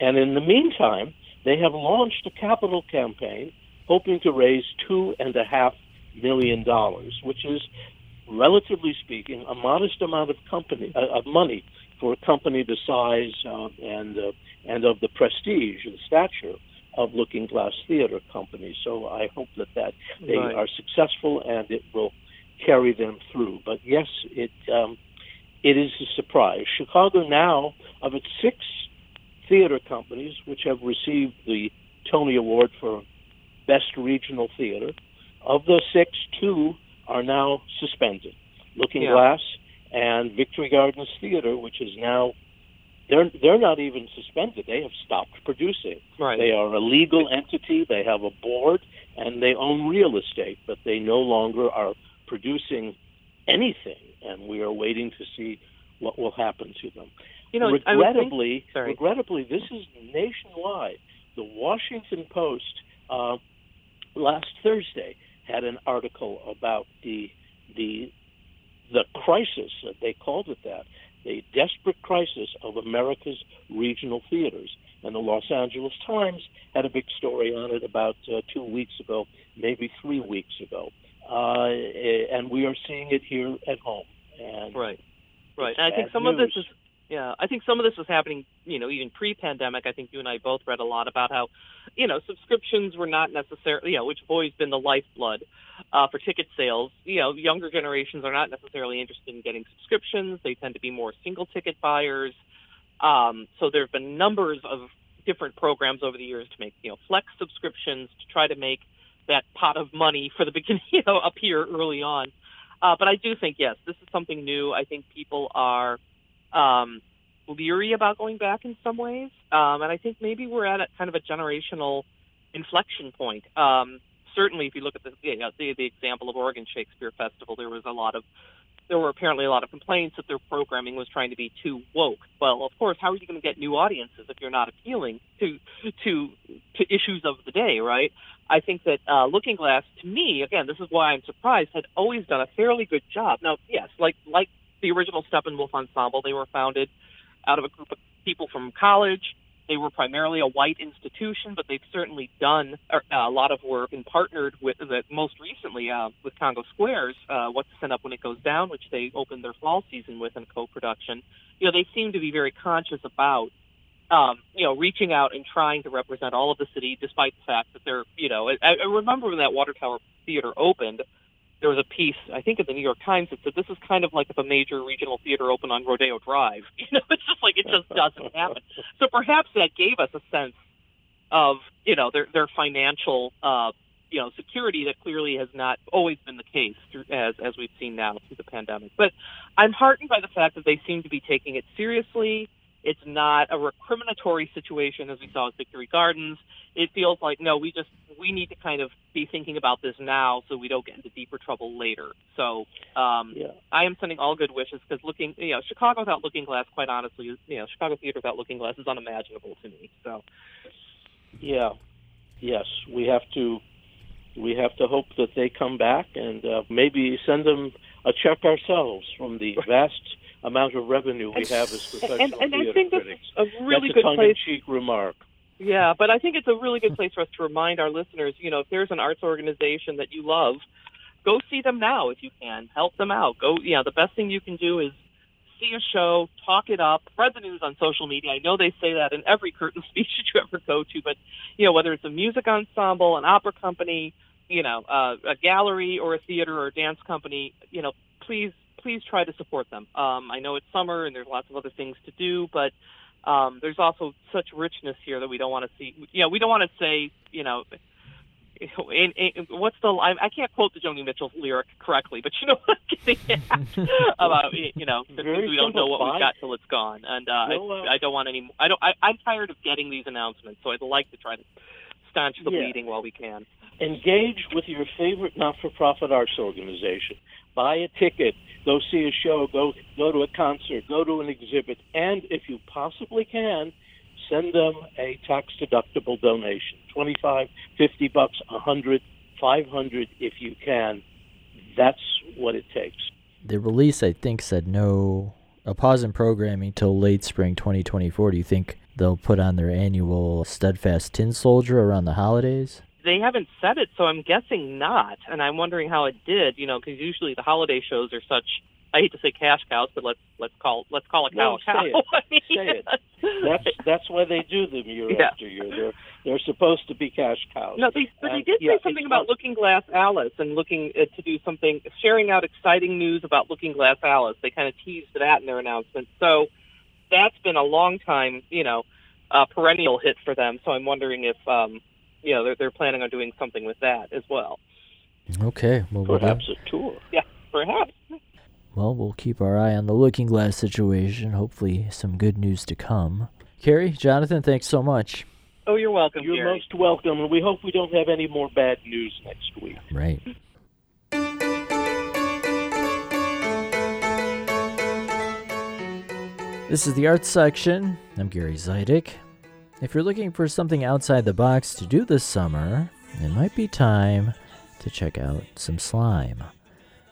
and in the meantime, they have launched a capital campaign hoping to raise two and a half million dollars, which is, relatively speaking, a modest amount of company uh, of money for a company the size uh, and uh, and of the prestige and stature of Looking Glass Theater Company. So I hope that that they right. are successful and it will carry them through. But yes, it um, it is a surprise. Chicago now, of its six theater companies which have received the Tony Award for Best Regional Theater. Of those six, two are now suspended. Looking yeah. Glass and Victory Gardens Theater, which is now they're they're not even suspended. They have stopped producing. Right. They are a legal entity. They have a board and they own real estate, but they no longer are producing anything. And we are waiting to see what will happen to them. You know, regrettably, think, regrettably, this is nationwide. The Washington Post uh, last Thursday had an article about the the the crisis that they called it that the desperate crisis of America's regional theaters. And the Los Angeles Times had a big story on it about uh, two weeks ago, maybe three weeks ago. Uh, and we are seeing it here at home. And right, right. And I think some news. of this is yeah, I think some of this was happening, you know, even pre-pandemic. I think you and I both read a lot about how, you know, subscriptions were not necessarily, you know, which have always been the lifeblood uh, for ticket sales. You know, younger generations are not necessarily interested in getting subscriptions. They tend to be more single-ticket buyers. Um, so there have been numbers of different programs over the years to make, you know, flex subscriptions to try to make that pot of money for the beginning, you know, appear early on. Uh, but I do think yes, this is something new. I think people are um, leery about going back in some ways. Um, and I think maybe we're at a kind of a generational inflection point. Um, certainly, if you look at the, you know, the the example of Oregon Shakespeare Festival, there was a lot of there were apparently a lot of complaints that their programming was trying to be too woke. Well, of course, how are you going to get new audiences if you're not appealing to to to issues of the day, right? I think that uh, Looking Glass, to me, again, this is why I'm surprised, had always done a fairly good job. Now, yes, like like the original Steppenwolf Ensemble, they were founded out of a group of people from college. They were primarily a white institution, but they've certainly done uh, a lot of work and partnered with the most recently uh, with Congo Square's, uh, What to Send Up When It Goes Down, which they opened their fall season with in co-production. You know, they seem to be very conscious about, um, you know, reaching out and trying to represent all of the city, despite the fact that they're, you know, I, I remember when that Water Tower Theater opened, there was a piece, I think, in the New York Times that said this is kind of like if a major regional theater opened on Rodeo Drive. You know, it's just like it just doesn't happen. So perhaps that gave us a sense of, you know, their their financial, uh, you know, security that clearly has not always been the case through, as as we've seen now through the pandemic. But I'm heartened by the fact that they seem to be taking it seriously. It's not a recriminatory situation as we saw with Victory Gardens. It feels like no, we just we need to kind of be thinking about this now so we don't get into deeper trouble later. So um, yeah. I am sending all good wishes because looking, you know, Chicago without Looking Glass, quite honestly, is, you know, Chicago theater without Looking Glass is unimaginable to me. So yeah, yes, we have to we have to hope that they come back and uh, maybe send them a check ourselves from the vast amount of revenue we have as professional and, and theater I think critics. that's a really That's good a place. tongue-in-cheek remark. Yeah, but I think it's a really good place for us to remind our listeners, you know, if there's an arts organization that you love, go see them now if you can. Help them out. Go, you know, the best thing you can do is see a show, talk it up, spread the news on social media. I know they say that in every curtain speech that you ever go to, but, you know, whether it's a music ensemble, an opera company, you know, uh, a gallery or a theater or a dance company, you know, please, please try to support them. Um, I know it's summer and there's lots of other things to do, but um, there's also such richness here that we don't want to see. You know, we don't want to say, you know, in, in, what's the I, I can't quote the Joni Mitchell lyric correctly, but you know what I'm getting at about you know Very we don't know simple. what we've got till it's gone, and uh, No, uh, I, I don't want any. I don't. I, I'm tired of getting these announcements, so I'd like to try to staunch the Yeah. bleeding while we can. engage with your favorite not-for-profit arts organization. Buy a ticket, go see a show, go go to a concert, go to an exhibit, and if you possibly can, send them a tax-deductible donation. 25, 50 bucks, 100, 500 if you can. That's what it takes. The release, I think, said no a pause in programming till late spring 2024. Do you think they'll put on their annual Steadfast Tin Soldier around the holidays? They haven't said it, so I'm guessing not. And I'm wondering how it did. You know, because usually the holiday shows are such. I hate to say cash cows, but let's let's call let's call a cow No, a cow. say it. I mean, Say it. That's that's why they do them year Yeah. after year. They're they're supposed to be cash cows. No, they, but they did yeah, say something about Looking Glass Alice and looking uh, to do something, sharing out exciting news about Looking Glass Alice. They kind of teased that in their announcement. So that's been a long time, you know, uh, perennial hit for them. So I'm wondering if, um, you know, they're, they're planning on doing something with that as well. Okay, well, we'll, perhaps a tour. Yeah, perhaps. well, we'll keep our eye on the Looking Glass situation. Hopefully, some good news to come. Kerry, Jonathan, thanks so much. Oh, you're welcome, You're Gary. most welcome, and we hope we don't have any more bad news next week. Right. This is the arts section. I'm Gary Zidek. If you're looking for something outside the box to do this summer, it might be time to check out some slime.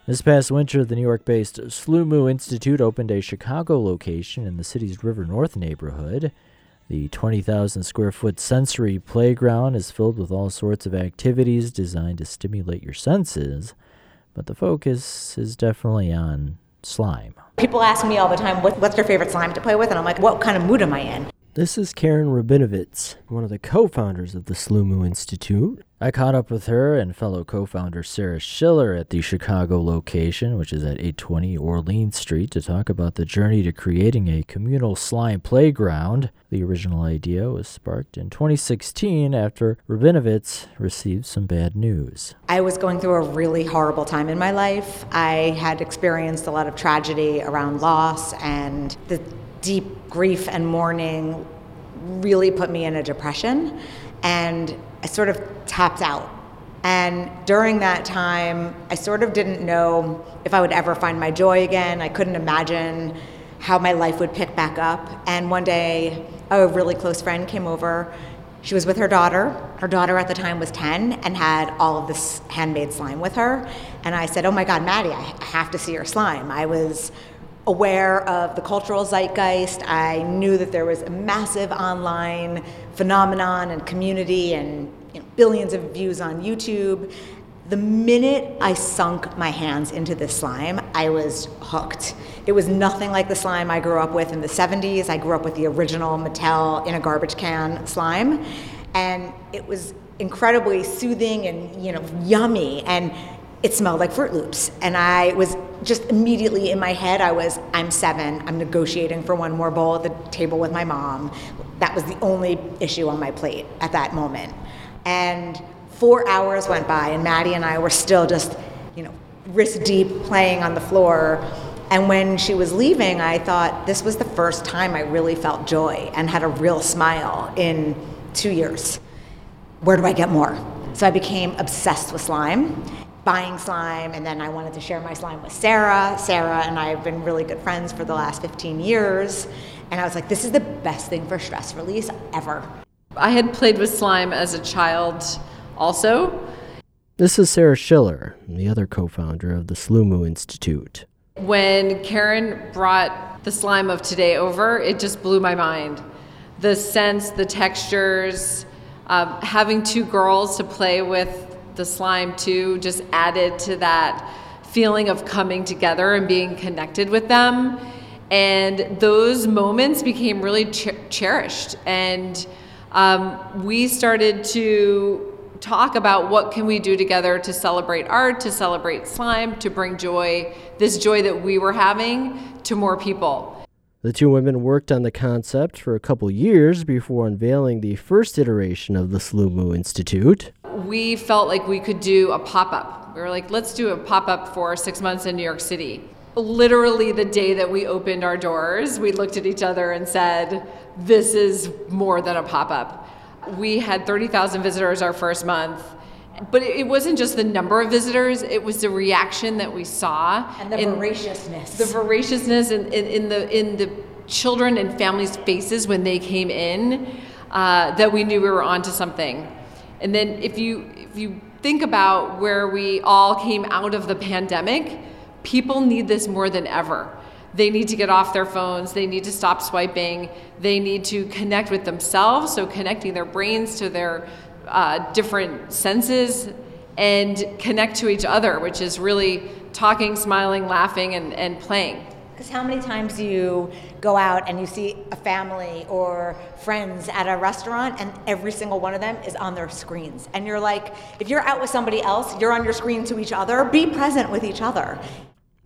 This past winter, the New York based Sloomoo Institute opened a Chicago location in the city's River North neighborhood. The 20,000 square foot sensory playground is filled with all sorts of activities designed to stimulate your senses, but the focus is definitely on slime. People ask me all the time, what, what's your favorite slime to play with? And I'm like, what kind of mood am I in? This is Karen Robinovitz, one of the co founders of the Sloomoo Institute. I caught up with her and fellow co founder Sarah Schiller at the Chicago location, which is at 820 Orleans Street, to talk about the journey to creating a communal slime playground. The original idea was sparked in 2016 after Robinovitz received some bad news. I was going through a really horrible time in my life. I had experienced a lot of tragedy around loss and the deep grief and mourning really put me in a depression and I sort of tapped out. And during that time, I sort of didn't know if I would ever find my joy again. I couldn't imagine how my life would pick back up. And one day, a really close friend came over. She was with her daughter. Her daughter at the time was 10 and had all of this handmade slime with her. And I said, Oh my God, Maddie, I have to see your slime. I was aware of the cultural zeitgeist. I knew that there was a massive online phenomenon and community and you know, billions of views on YouTube. The minute I sunk my hands into this slime, I was hooked. It was nothing like the slime I grew up with in the 70s. I grew up with the original Mattel in a garbage can slime. And it was incredibly soothing and you know yummy and it smelled like Froot Loops. And I was just immediately in my head, I was, I'm seven, I'm negotiating for one more bowl at the table with my mom. That was the only issue on my plate at that moment. And four hours went by, and Maddie and I were still just, you know, wrist deep playing on the floor. And when she was leaving, I thought this was the first time I really felt joy and had a real smile in two years. Where do I get more? So I became obsessed with slime buying slime, and then I wanted to share my slime with Sarah. Sarah and I have been really good friends for the last 15 years, and I was like, this is the best thing for stress release ever. I had played with slime as a child also. This is Sarah Schiller, the other co founder of the Sloomoo Institute. When Karen brought the slime of today over, it just blew my mind. The sense, the textures, uh, having two girls to play with the slime too just added to that feeling of coming together and being connected with them. And those moments became really cher- cherished. And um, we started to talk about what can we do together to celebrate art, to celebrate slime, to bring joy, this joy that we were having to more people. The two women worked on the concept for a couple years before unveiling the first iteration of the Sloomoo Institute we felt like we could do a pop up. We were like, let's do a pop up for six months in New York City. Literally, the day that we opened our doors, we looked at each other and said, this is more than a pop up. We had 30,000 visitors our first month. But it wasn't just the number of visitors, it was the reaction that we saw. And the voraciousness. The voraciousness in, in, in, the, in the children and families' faces when they came in uh, that we knew we were onto something. And then if you if you think about where we all came out of the pandemic, people need this more than ever. They need to get off their phones, they need to stop swiping, they need to connect with themselves, so connecting their brains to their uh, different senses and connect to each other, which is really talking, smiling, laughing, and, and playing. Because how many times do you go out and you see a family or friends at a restaurant and every single one of them is on their screens? And you're like, if you're out with somebody else, you're on your screen to each other, be present with each other.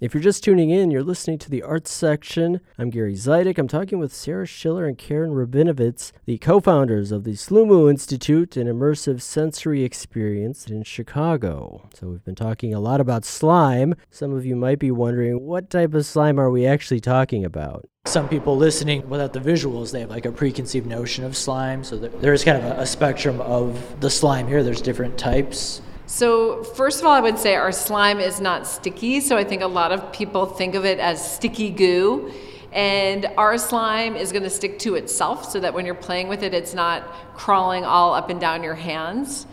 If you're just tuning in, you're listening to the arts section. I'm Gary Zidek. I'm talking with Sarah Schiller and Karen Robinovitz, the co founders of the Sloomoo Institute, an immersive sensory experience in Chicago. So, we've been talking a lot about slime. Some of you might be wondering, what type of slime are we actually talking about? Some people listening without the visuals, they have like a preconceived notion of slime. So, there's kind of a, a spectrum of the slime here. There's different types. So, first of all, I would say our slime is not sticky. So, I think a lot of people think of it as sticky goo. And our slime is going to stick to itself so that when you're playing with it, it's not crawling all up and down your hands.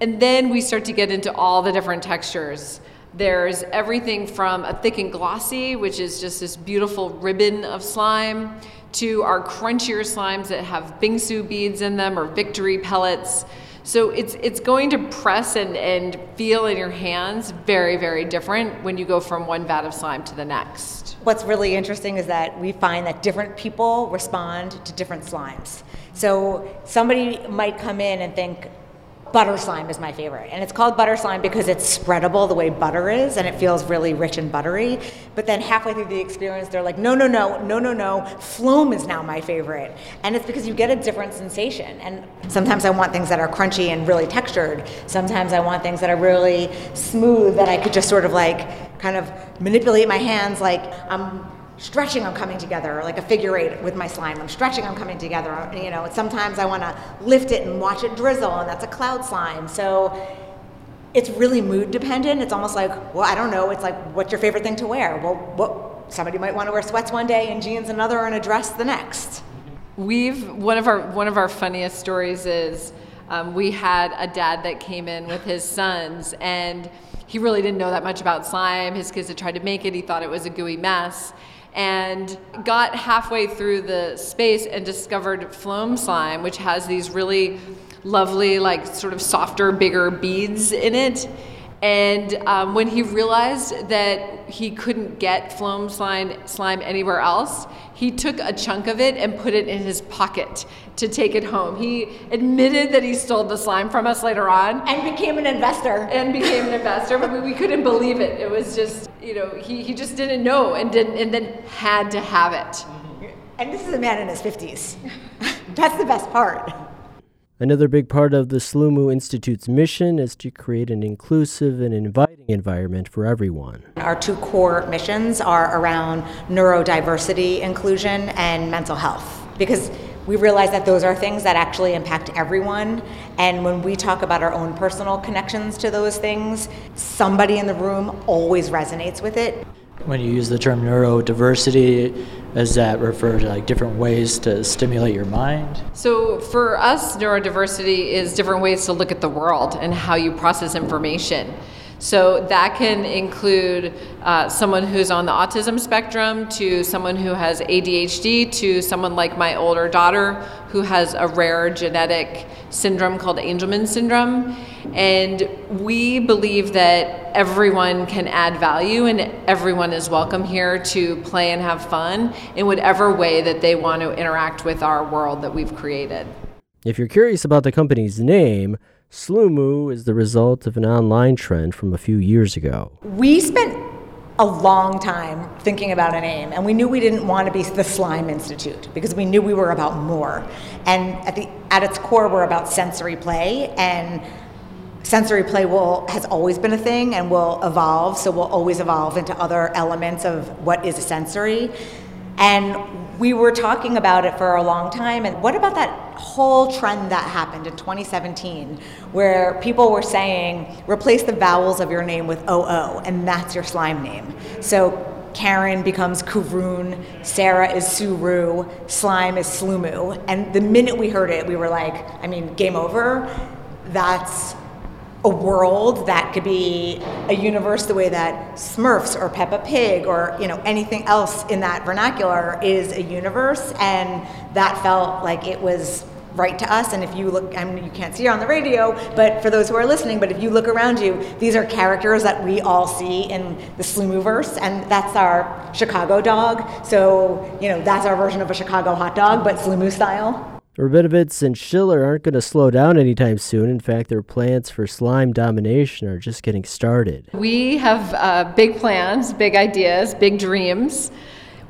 And then we start to get into all the different textures. There's everything from a thick and glossy, which is just this beautiful ribbon of slime, to our crunchier slimes that have bingsu beads in them or victory pellets. So it's it's going to press and, and feel in your hands very, very different when you go from one vat of slime to the next. What's really interesting is that we find that different people respond to different slimes. So somebody might come in and think, butter slime is my favorite. And it's called butter slime because it's spreadable the way butter is and it feels really rich and buttery. But then halfway through the experience, they're like, no, no, no, no, no, no, Floam is now my favorite. And it's because you get a different sensation. And sometimes I want things that are crunchy and really textured. Sometimes I want things that are really smooth that I could just sort of like kind of manipulate my hands like I'm stretching I'm coming together, like a figure eight with my slime. I'm stretching I'm coming together. You know, sometimes I want to lift it and watch it drizzle, and that's a cloud slime. So it's really mood dependent. It's almost like, well, I don't know. It's like, what's your favorite thing to wear? Well, what, somebody might want to wear sweats one day and jeans another, and a dress the next. We've one of our one of our funniest stories is um, we had a dad that came in with his sons and he really didn't know that much about slime. His kids had tried to make it. He thought it was a gooey mess and got halfway through the space and discovered Floam slime, which has these really lovely, like sort of softer, bigger beads in it. And um, when he realized that he couldn't get Floam slime, slime anywhere else, he took a chunk of it and put it in his pocket to take it home. He admitted that he stole the slime from us later on. And became an investor. And became an investor, but we couldn't believe it. It was just, you know, he, he just didn't know and didn't and then had to have it. And this is a man in his 50s. That's the best part. Another big part of the Sloomoo Institute's mission is to create an inclusive and inviting environment for everyone. Our two core missions are around neurodiversity inclusion and mental health because we realize that those are things that actually impact everyone. And when we talk about our own personal connections to those things, somebody in the room always resonates with it. When you use the term neurodiversity, does that refer to like different ways to stimulate your mind? So for us, neurodiversity is different ways to look at the world and how you process information. So that can include uh, someone who's on the autism spectrum, to someone who has ADHD, to someone like my older daughter who has a rare genetic syndrome called Angelman syndrome. And we believe that everyone can add value and everyone is welcome here to play and have fun in whatever way that they want to interact with our world that we've created. If you're curious about the company's name, Sloomoo is the result of an online trend from a few years ago. We spent a long time thinking about a name, and we knew we didn't want to be the Slime Institute because we knew we were about more. And at the at its core, we're about sensory play, and sensory play will has always been a thing and will evolve. So we'll always evolve into other elements of what is a sensory. And we were talking about it for a long time. And what about that whole trend that happened in 2017 where people were saying, replace the vowels of your name with OO, and that's your slime name? So Karen becomes Kuroon, Sarah is Suru, Slime is Sloomoo. And the minute we heard it, we were like, I mean, game over. That's a world that could be a universe the way that Smurfs or Peppa Pig or you know anything else in that vernacular is a universe, and that felt like it was right to us. And if you look, I mean, you can't see it on the radio, but for those who are listening, but if you look around you, these are characters that we all see in the Sloomooverse, and that's our Chicago dog. So you know that's our version of a Chicago hot dog, but Sloomoo style. Robinovitz and Schiller aren't going to slow down anytime soon. In fact, their plans for slime domination are just getting started. We have uh, big plans, big ideas, big dreams.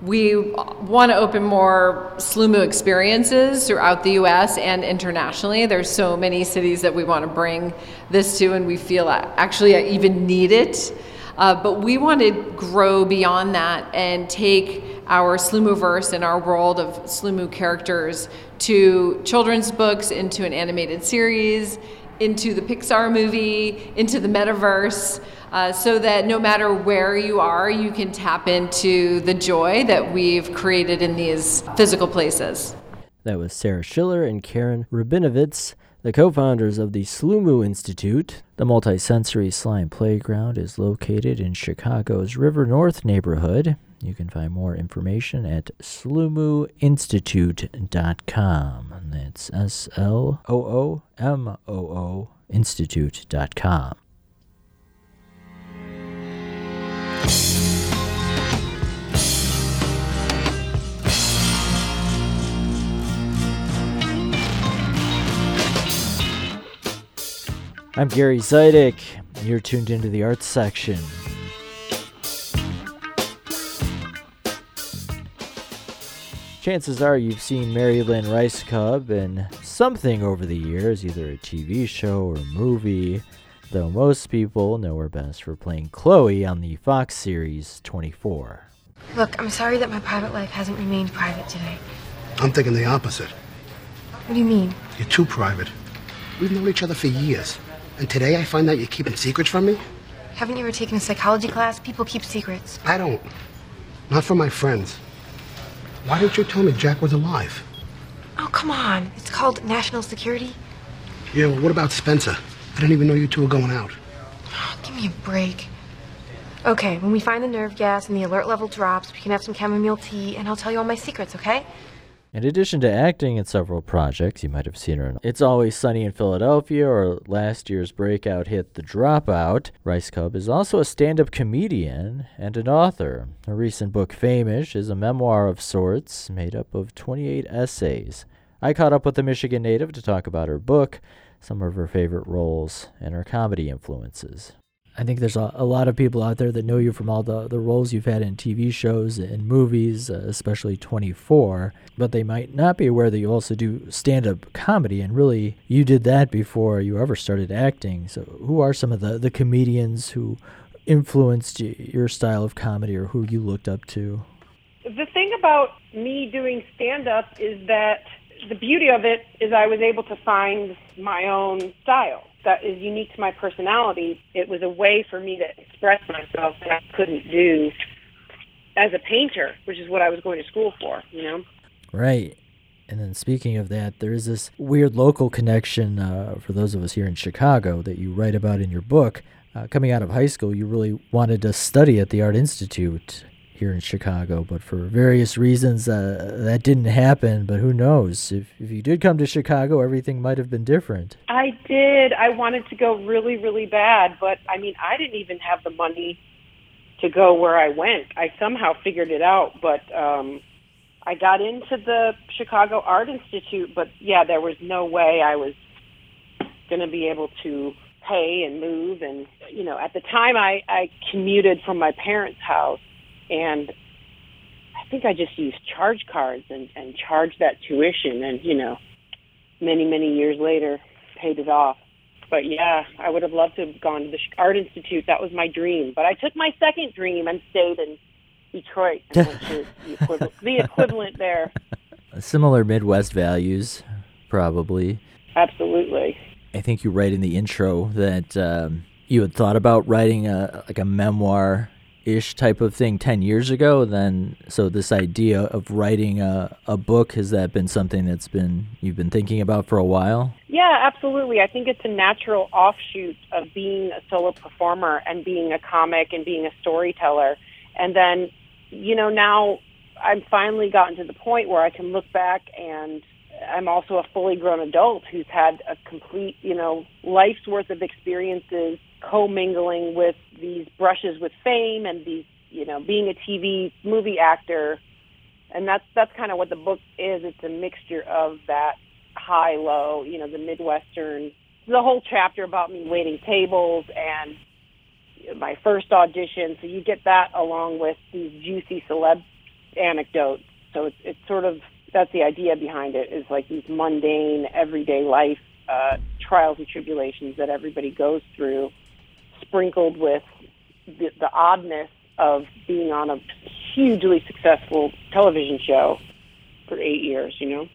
We want to open more Sloomoo experiences throughout the US and internationally. There's so many cities that we want to bring this to, and we feel actually I even need it. Uh, but we want to grow beyond that and take our Sloomooverse and our world of Sloomoo characters to children's books, into an animated series, into the Pixar movie, into the metaverse, uh, so that no matter where you are, you can tap into the joy that we've created in these physical places. That was Sarah Schiller and Karen Robinovitz. The co founders of the Sloomoo Institute. The multisensory slime playground is located in Chicago's River North neighborhood. You can find more information at sloomooinstitute.com. That's S L O O M O O institute.com. I'm Gary Zidek, and you're tuned into the arts section. Chances are you've seen Mary Lynn Rajskub in something over the years, either a TV show or a movie, though most people know her best for playing Chloe on the Fox series 24. Look, I'm sorry that my private life hasn't remained private today. I'm thinking the opposite. What do you mean? You're too private. We've known each other for years. And today I find out you're keeping secrets from me? Haven't you ever taken a psychology class? People keep secrets. I don't. Not from my friends. Why didn't you tell me Jack was alive? Oh, come on. It's called national security. Yeah, well, what about Spencer? I didn't even know you two were going out. Oh, give me a break. Okay, when we find the nerve gas and the alert level drops, we can have some chamomile tea, and I'll tell you all my secrets, okay? In addition to acting in several projects, you might have seen her in It's Always Sunny in Philadelphia or last year's breakout hit The Dropout. Rajskub is also a stand up comedian and an author. Her recent book, Fame-ish, is a memoir of sorts made up of 28 essays. I caught up with the Michigan native to talk about her book, some of her favorite roles, and her comedy influences. I think there's a, a, lot of people out there that know you from all the, the roles you've had in TV shows and movies, uh, especially 24, but they might not be aware that you also do stand up comedy. And really, you did that before you ever started acting. So, who are some of the, the comedians who influenced your style of comedy or who you looked up to? The thing about me doing stand up is that the beauty of it is I was able to find my own style that is unique to my personality. It was a way for me to express myself that I couldn't do as a painter, which is what I was going to school for, you know? Right. And then speaking of that, there is this weird local connection uh, for those of us here in Chicago that you write about in your book. Uh, coming out of high school, you really wanted to study at the Art Institute here in Chicago, but for various reasons uh, that didn't happen. But who knows? If, if you did come to Chicago, everything might have been different. I did. I wanted to go really, really bad, but I mean, I didn't even have the money to go where I went. I somehow figured it out, but um, I got into the Chicago Art Institute, but yeah, there was no way I was going to be able to pay and move and you know at the time i i commuted from my parents house and I think I just used charge cards and and charged that tuition, and you know, many many years later, paid it off. But yeah, I would have loved to have gone to the Art Institute. That was my dream. But I took my second dream and stayed in Detroit. And went to the, equivalent, the equivalent there. Similar Midwest values, probably. Absolutely. I think you write in the intro that um, you had thought about writing a like a memoir ish type of thing 10 years ago then so this idea of writing a, a book has that been something that's been you've been thinking about for a while? Yeah absolutely. I think it's a natural offshoot of being a solo performer and being a comic and being a storyteller. And then you know now i've finally gotten to the point where i can look back and I'm also a fully grown adult who's had a complete, you know, life's worth of experiences commingling with these brushes with fame and these, you know, being a TV movie actor. And that's that's kind of what the book is. It's a mixture of that high low, you know, the Midwestern. The whole chapter about me waiting tables and my first audition. So you get that along with these juicy celeb anecdotes. So it's it's sort of that's the idea behind it is like these mundane everyday life uh, trials and tribulations that everybody goes through sprinkled with the, the oddness of being on a hugely successful television show for eight years, you know?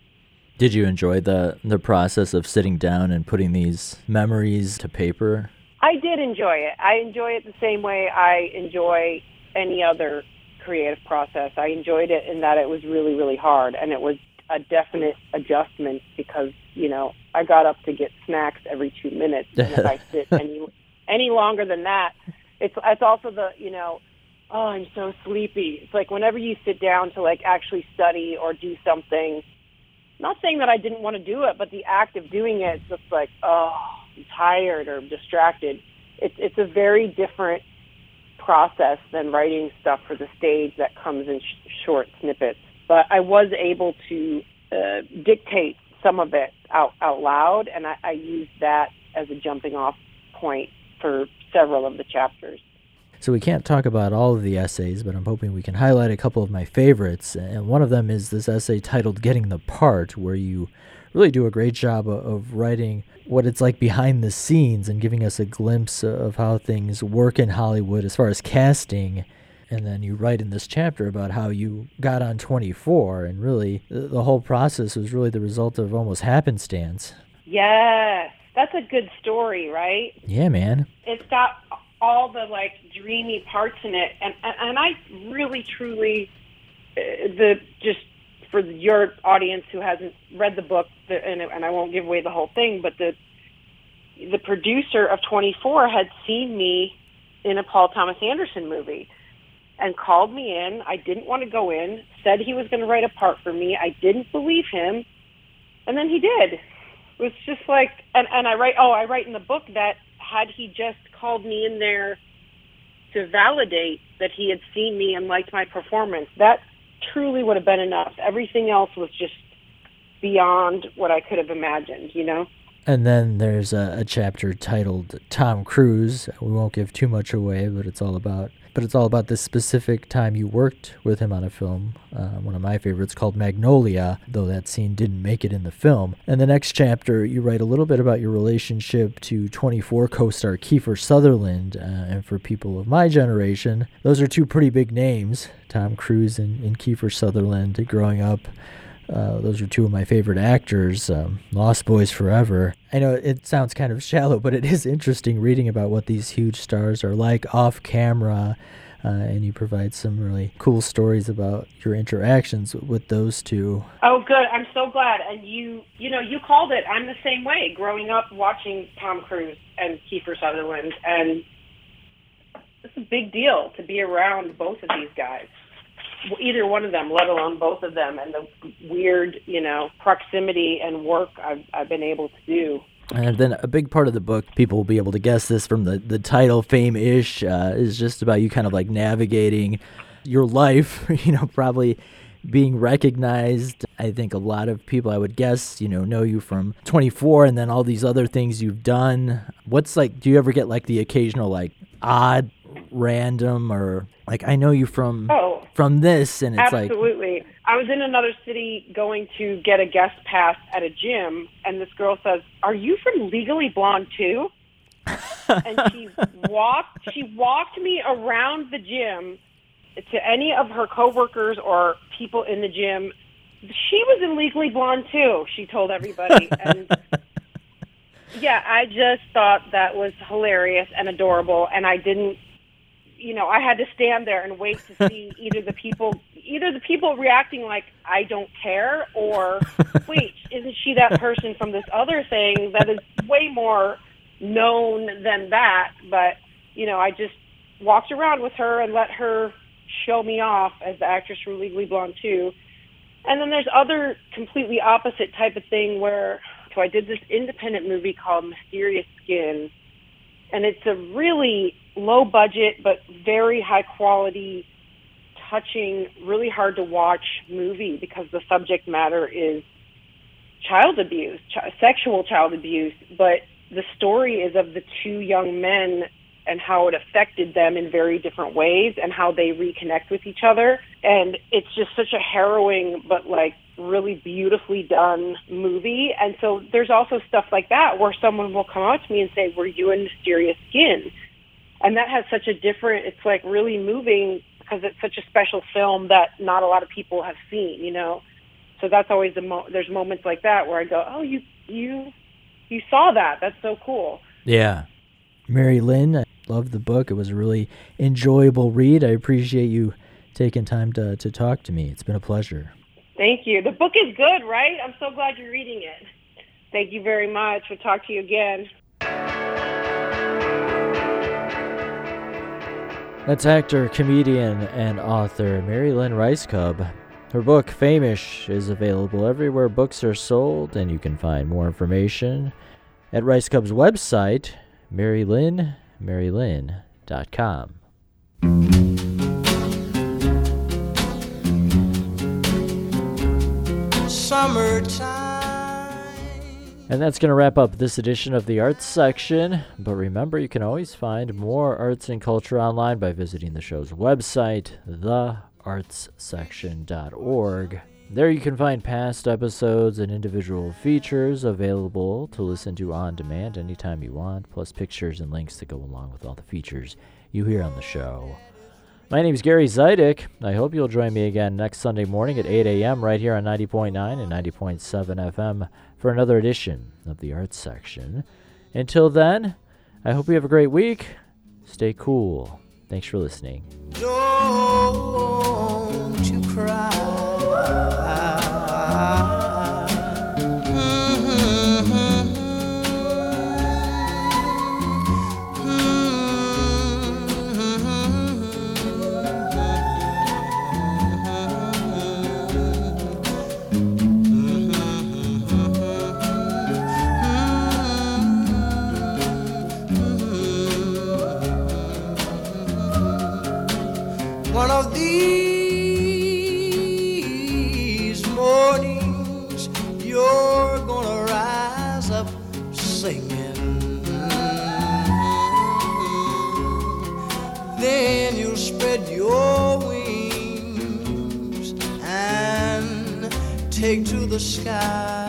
Did you enjoy the the process of sitting down and putting these memories to paper? I did enjoy it. I enjoy it the same way I enjoy any other creative process. I enjoyed it in that it was really, really hard, and it was a definite adjustment because you know I got up to get snacks every two minutes. And if I sit any any longer than that, it's it's also the you know oh I'm so sleepy. It's like whenever you sit down to like actually study or do something. Not saying that I didn't want to do it, but the act of doing it, it's just like oh I'm tired or distracted. It's it's a very different process than writing stuff for the stage that comes in sh- short snippets. But I was able to uh, dictate some of it out out loud, and I, I used that as a jumping off point for several of the chapters. So we can't talk about all of the essays, but I'm hoping we can highlight a couple of my favorites. And one of them is this essay titled Getting the Part, where you really do a great job of writing what it's like behind the scenes and giving us a glimpse of how things work in Hollywood as far as casting. And then you write in this chapter about how you got on 24, and really the whole process was really the result of almost happenstance. Yes, that's a good story, right? Yeah, man. It's got all the like dreamy parts in it, and and, and I really truly uh, the just for your audience who hasn't read the book, the, and, and I won't give away the whole thing, but the the producer of 24 had seen me in a Paul Thomas Anderson movie and called me in. I didn't want to go in, said he was going to write a part for me. I didn't believe him, and then he did. Was just like, and and I write. Oh, I write in the book that had he just called me in there to validate that he had seen me and liked my performance, that truly would have been enough. Everything else was just beyond what I could have imagined, you know? And then there's a, a, chapter titled Tom Cruise. We won't give too much away, but it's all about but it's all about this specific time you worked with him on a film. Uh, one of my favorites called Magnolia, though that scene didn't make it in the film. And the next chapter, you write a little bit about your relationship to 24 co-star Kiefer Sutherland. Uh, and for people of my generation, those are two pretty big names, Tom Cruise and, and Kiefer Sutherland. Growing up, uh, those are two of my favorite actors, um, Lost Boys Forever. I know it sounds kind of shallow, but it is interesting reading about what these huge stars are like off camera. Uh, and you provide some really cool stories about your interactions with those two. Oh, good! I'm so glad. And you, you know, you called it. I'm the same way. Growing up watching Tom Cruise and Kiefer Sutherland, and it's a big deal to be around both of these guys either one of them, let alone both of them, and the weird, you know, proximity and work I've, I've been able to do. And then a big part of the book, people will be able to guess this from the, the title, Fame Ish, uh, is just about you kind of like navigating your life, you know, probably being recognized. I think a lot of people, I would guess, you know, know you from 24 and then all these other things you've done. What's like, do you ever get like the occasional, like, odd, random, or like, I know you from. Oh from this, and it's Absolutely. like absolutely. I was in another city going to get a guest pass at a gym, and this girl says, "Are you from Legally Blonde too?" and she walked she walked me around the gym to any of her coworkers or people in the gym. She was in Legally Blonde too. She told everybody, and yeah, I just thought that was hilarious and adorable, and I didn't you know, I had to stand there and wait to see either the people, either the people reacting like I don't care, or wait, isn't she that person from this other thing that is way more known than that? But you know, I just walked around with her and let her show me off as the actress from Legally Blonde too. And then there's other completely opposite type of thing where so I did this independent movie called Mysterious Skin and it's a really low budget but very high quality touching really hard to watch movie because the subject matter is child abuse ch- sexual child abuse but the story is of the two young men and how it affected them in very different ways and how they reconnect with each other. And it's just such a harrowing but like really beautifully done movie. And so there's also stuff like that where someone will come up to me and say, Were you in Mysterious Skin? And that has such a different, it's like really moving because it's such a special film that not a lot of people have seen, you know? So that's always the mo- there's moments like that where I go, Oh, you, you, you saw that. That's so cool. Yeah. Mary Lynn, I love the book. It was a really enjoyable read. I appreciate you taking time to, to talk to me. It's been a pleasure. Thank you. The book is good, right? I'm so glad you're reading it. Thank you very much. We'll talk to you again. That's actor, comedian, and author Mary Lynn Rajskub. Her book, Fame-ish, is available everywhere books are sold, and you can find more information at Rajskub's website, marylynn, marylynn.com. And that's going to wrap up this edition of the arts section. But remember, you can always find more arts and culture online by visiting the show's website, theartssection.org. There you can find past episodes and individual features available to listen to on demand anytime you want, plus pictures and links to go along with all the features you hear on the show. My name is Gary Zidek. I hope you'll join me again next Sunday morning at 8 a.m. right here on 90.9 and 90.7 FM for another edition of the Arts Section. Until then, I hope you have a great week. Stay cool. Thanks for listening. Don't you cry. Take